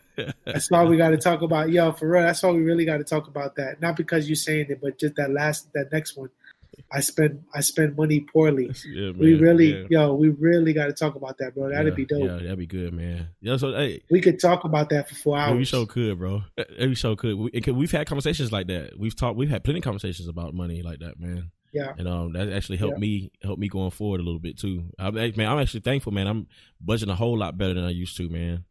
S3: that's why we got to talk about yo for real. That's why we really got to talk about that. Not because you're saying it, but just that last that next one. I spend I spend money poorly. Yeah, man, we really yeah. yo, we really got to talk about that, bro. That'd
S2: yeah,
S3: be dope.
S2: Yeah, that'd be good, man. Yeah, so hey,
S3: we could talk about that for four hours.
S2: we so could, bro. We so could. We, we've had conversations like that. We've talked. We've had plenty of conversations about money like that, man.
S3: Yeah.
S2: And um, that actually helped yeah. me help me going forward a little bit too. I, man, I'm actually thankful, man. I'm budgeting a whole lot better than I used to, man.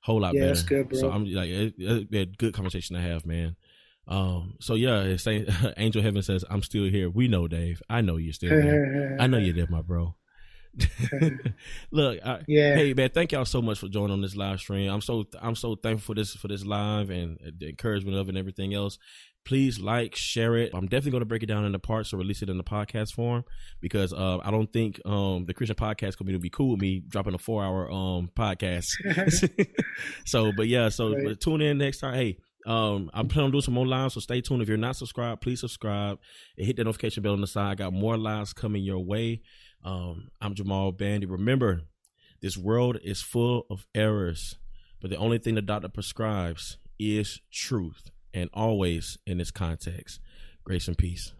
S2: Whole lot
S3: yeah,
S2: better.
S3: That's good, bro.
S2: So I'm like, it, it, it, good conversation to have, man. Um, so yeah, it's saying *laughs* Angel Heaven says, I'm still here. We know, Dave. I know you're still there. I know you're there, my bro. *laughs* Look, I, *laughs*
S3: yeah.
S2: Hey man, thank y'all so much for joining on this live stream. I'm so I'm so thankful for this for this live and the encouragement of it and everything else please like, share it. I'm definitely going to break it down into parts or release it in the podcast form because uh, I don't think um, the Christian podcast community will be cool with me dropping a four hour um, podcast. *laughs* *laughs* so, but yeah, so right. tune in next time. Hey, Um, I'm planning on doing some more lives, so stay tuned. If you're not subscribed, please subscribe and hit that notification bell on the side. I got more lives coming your way. Um, I'm Jamal Bandy. Remember, this world is full of errors, but the only thing the doctor prescribes is truth, and always in this context. Grace and peace.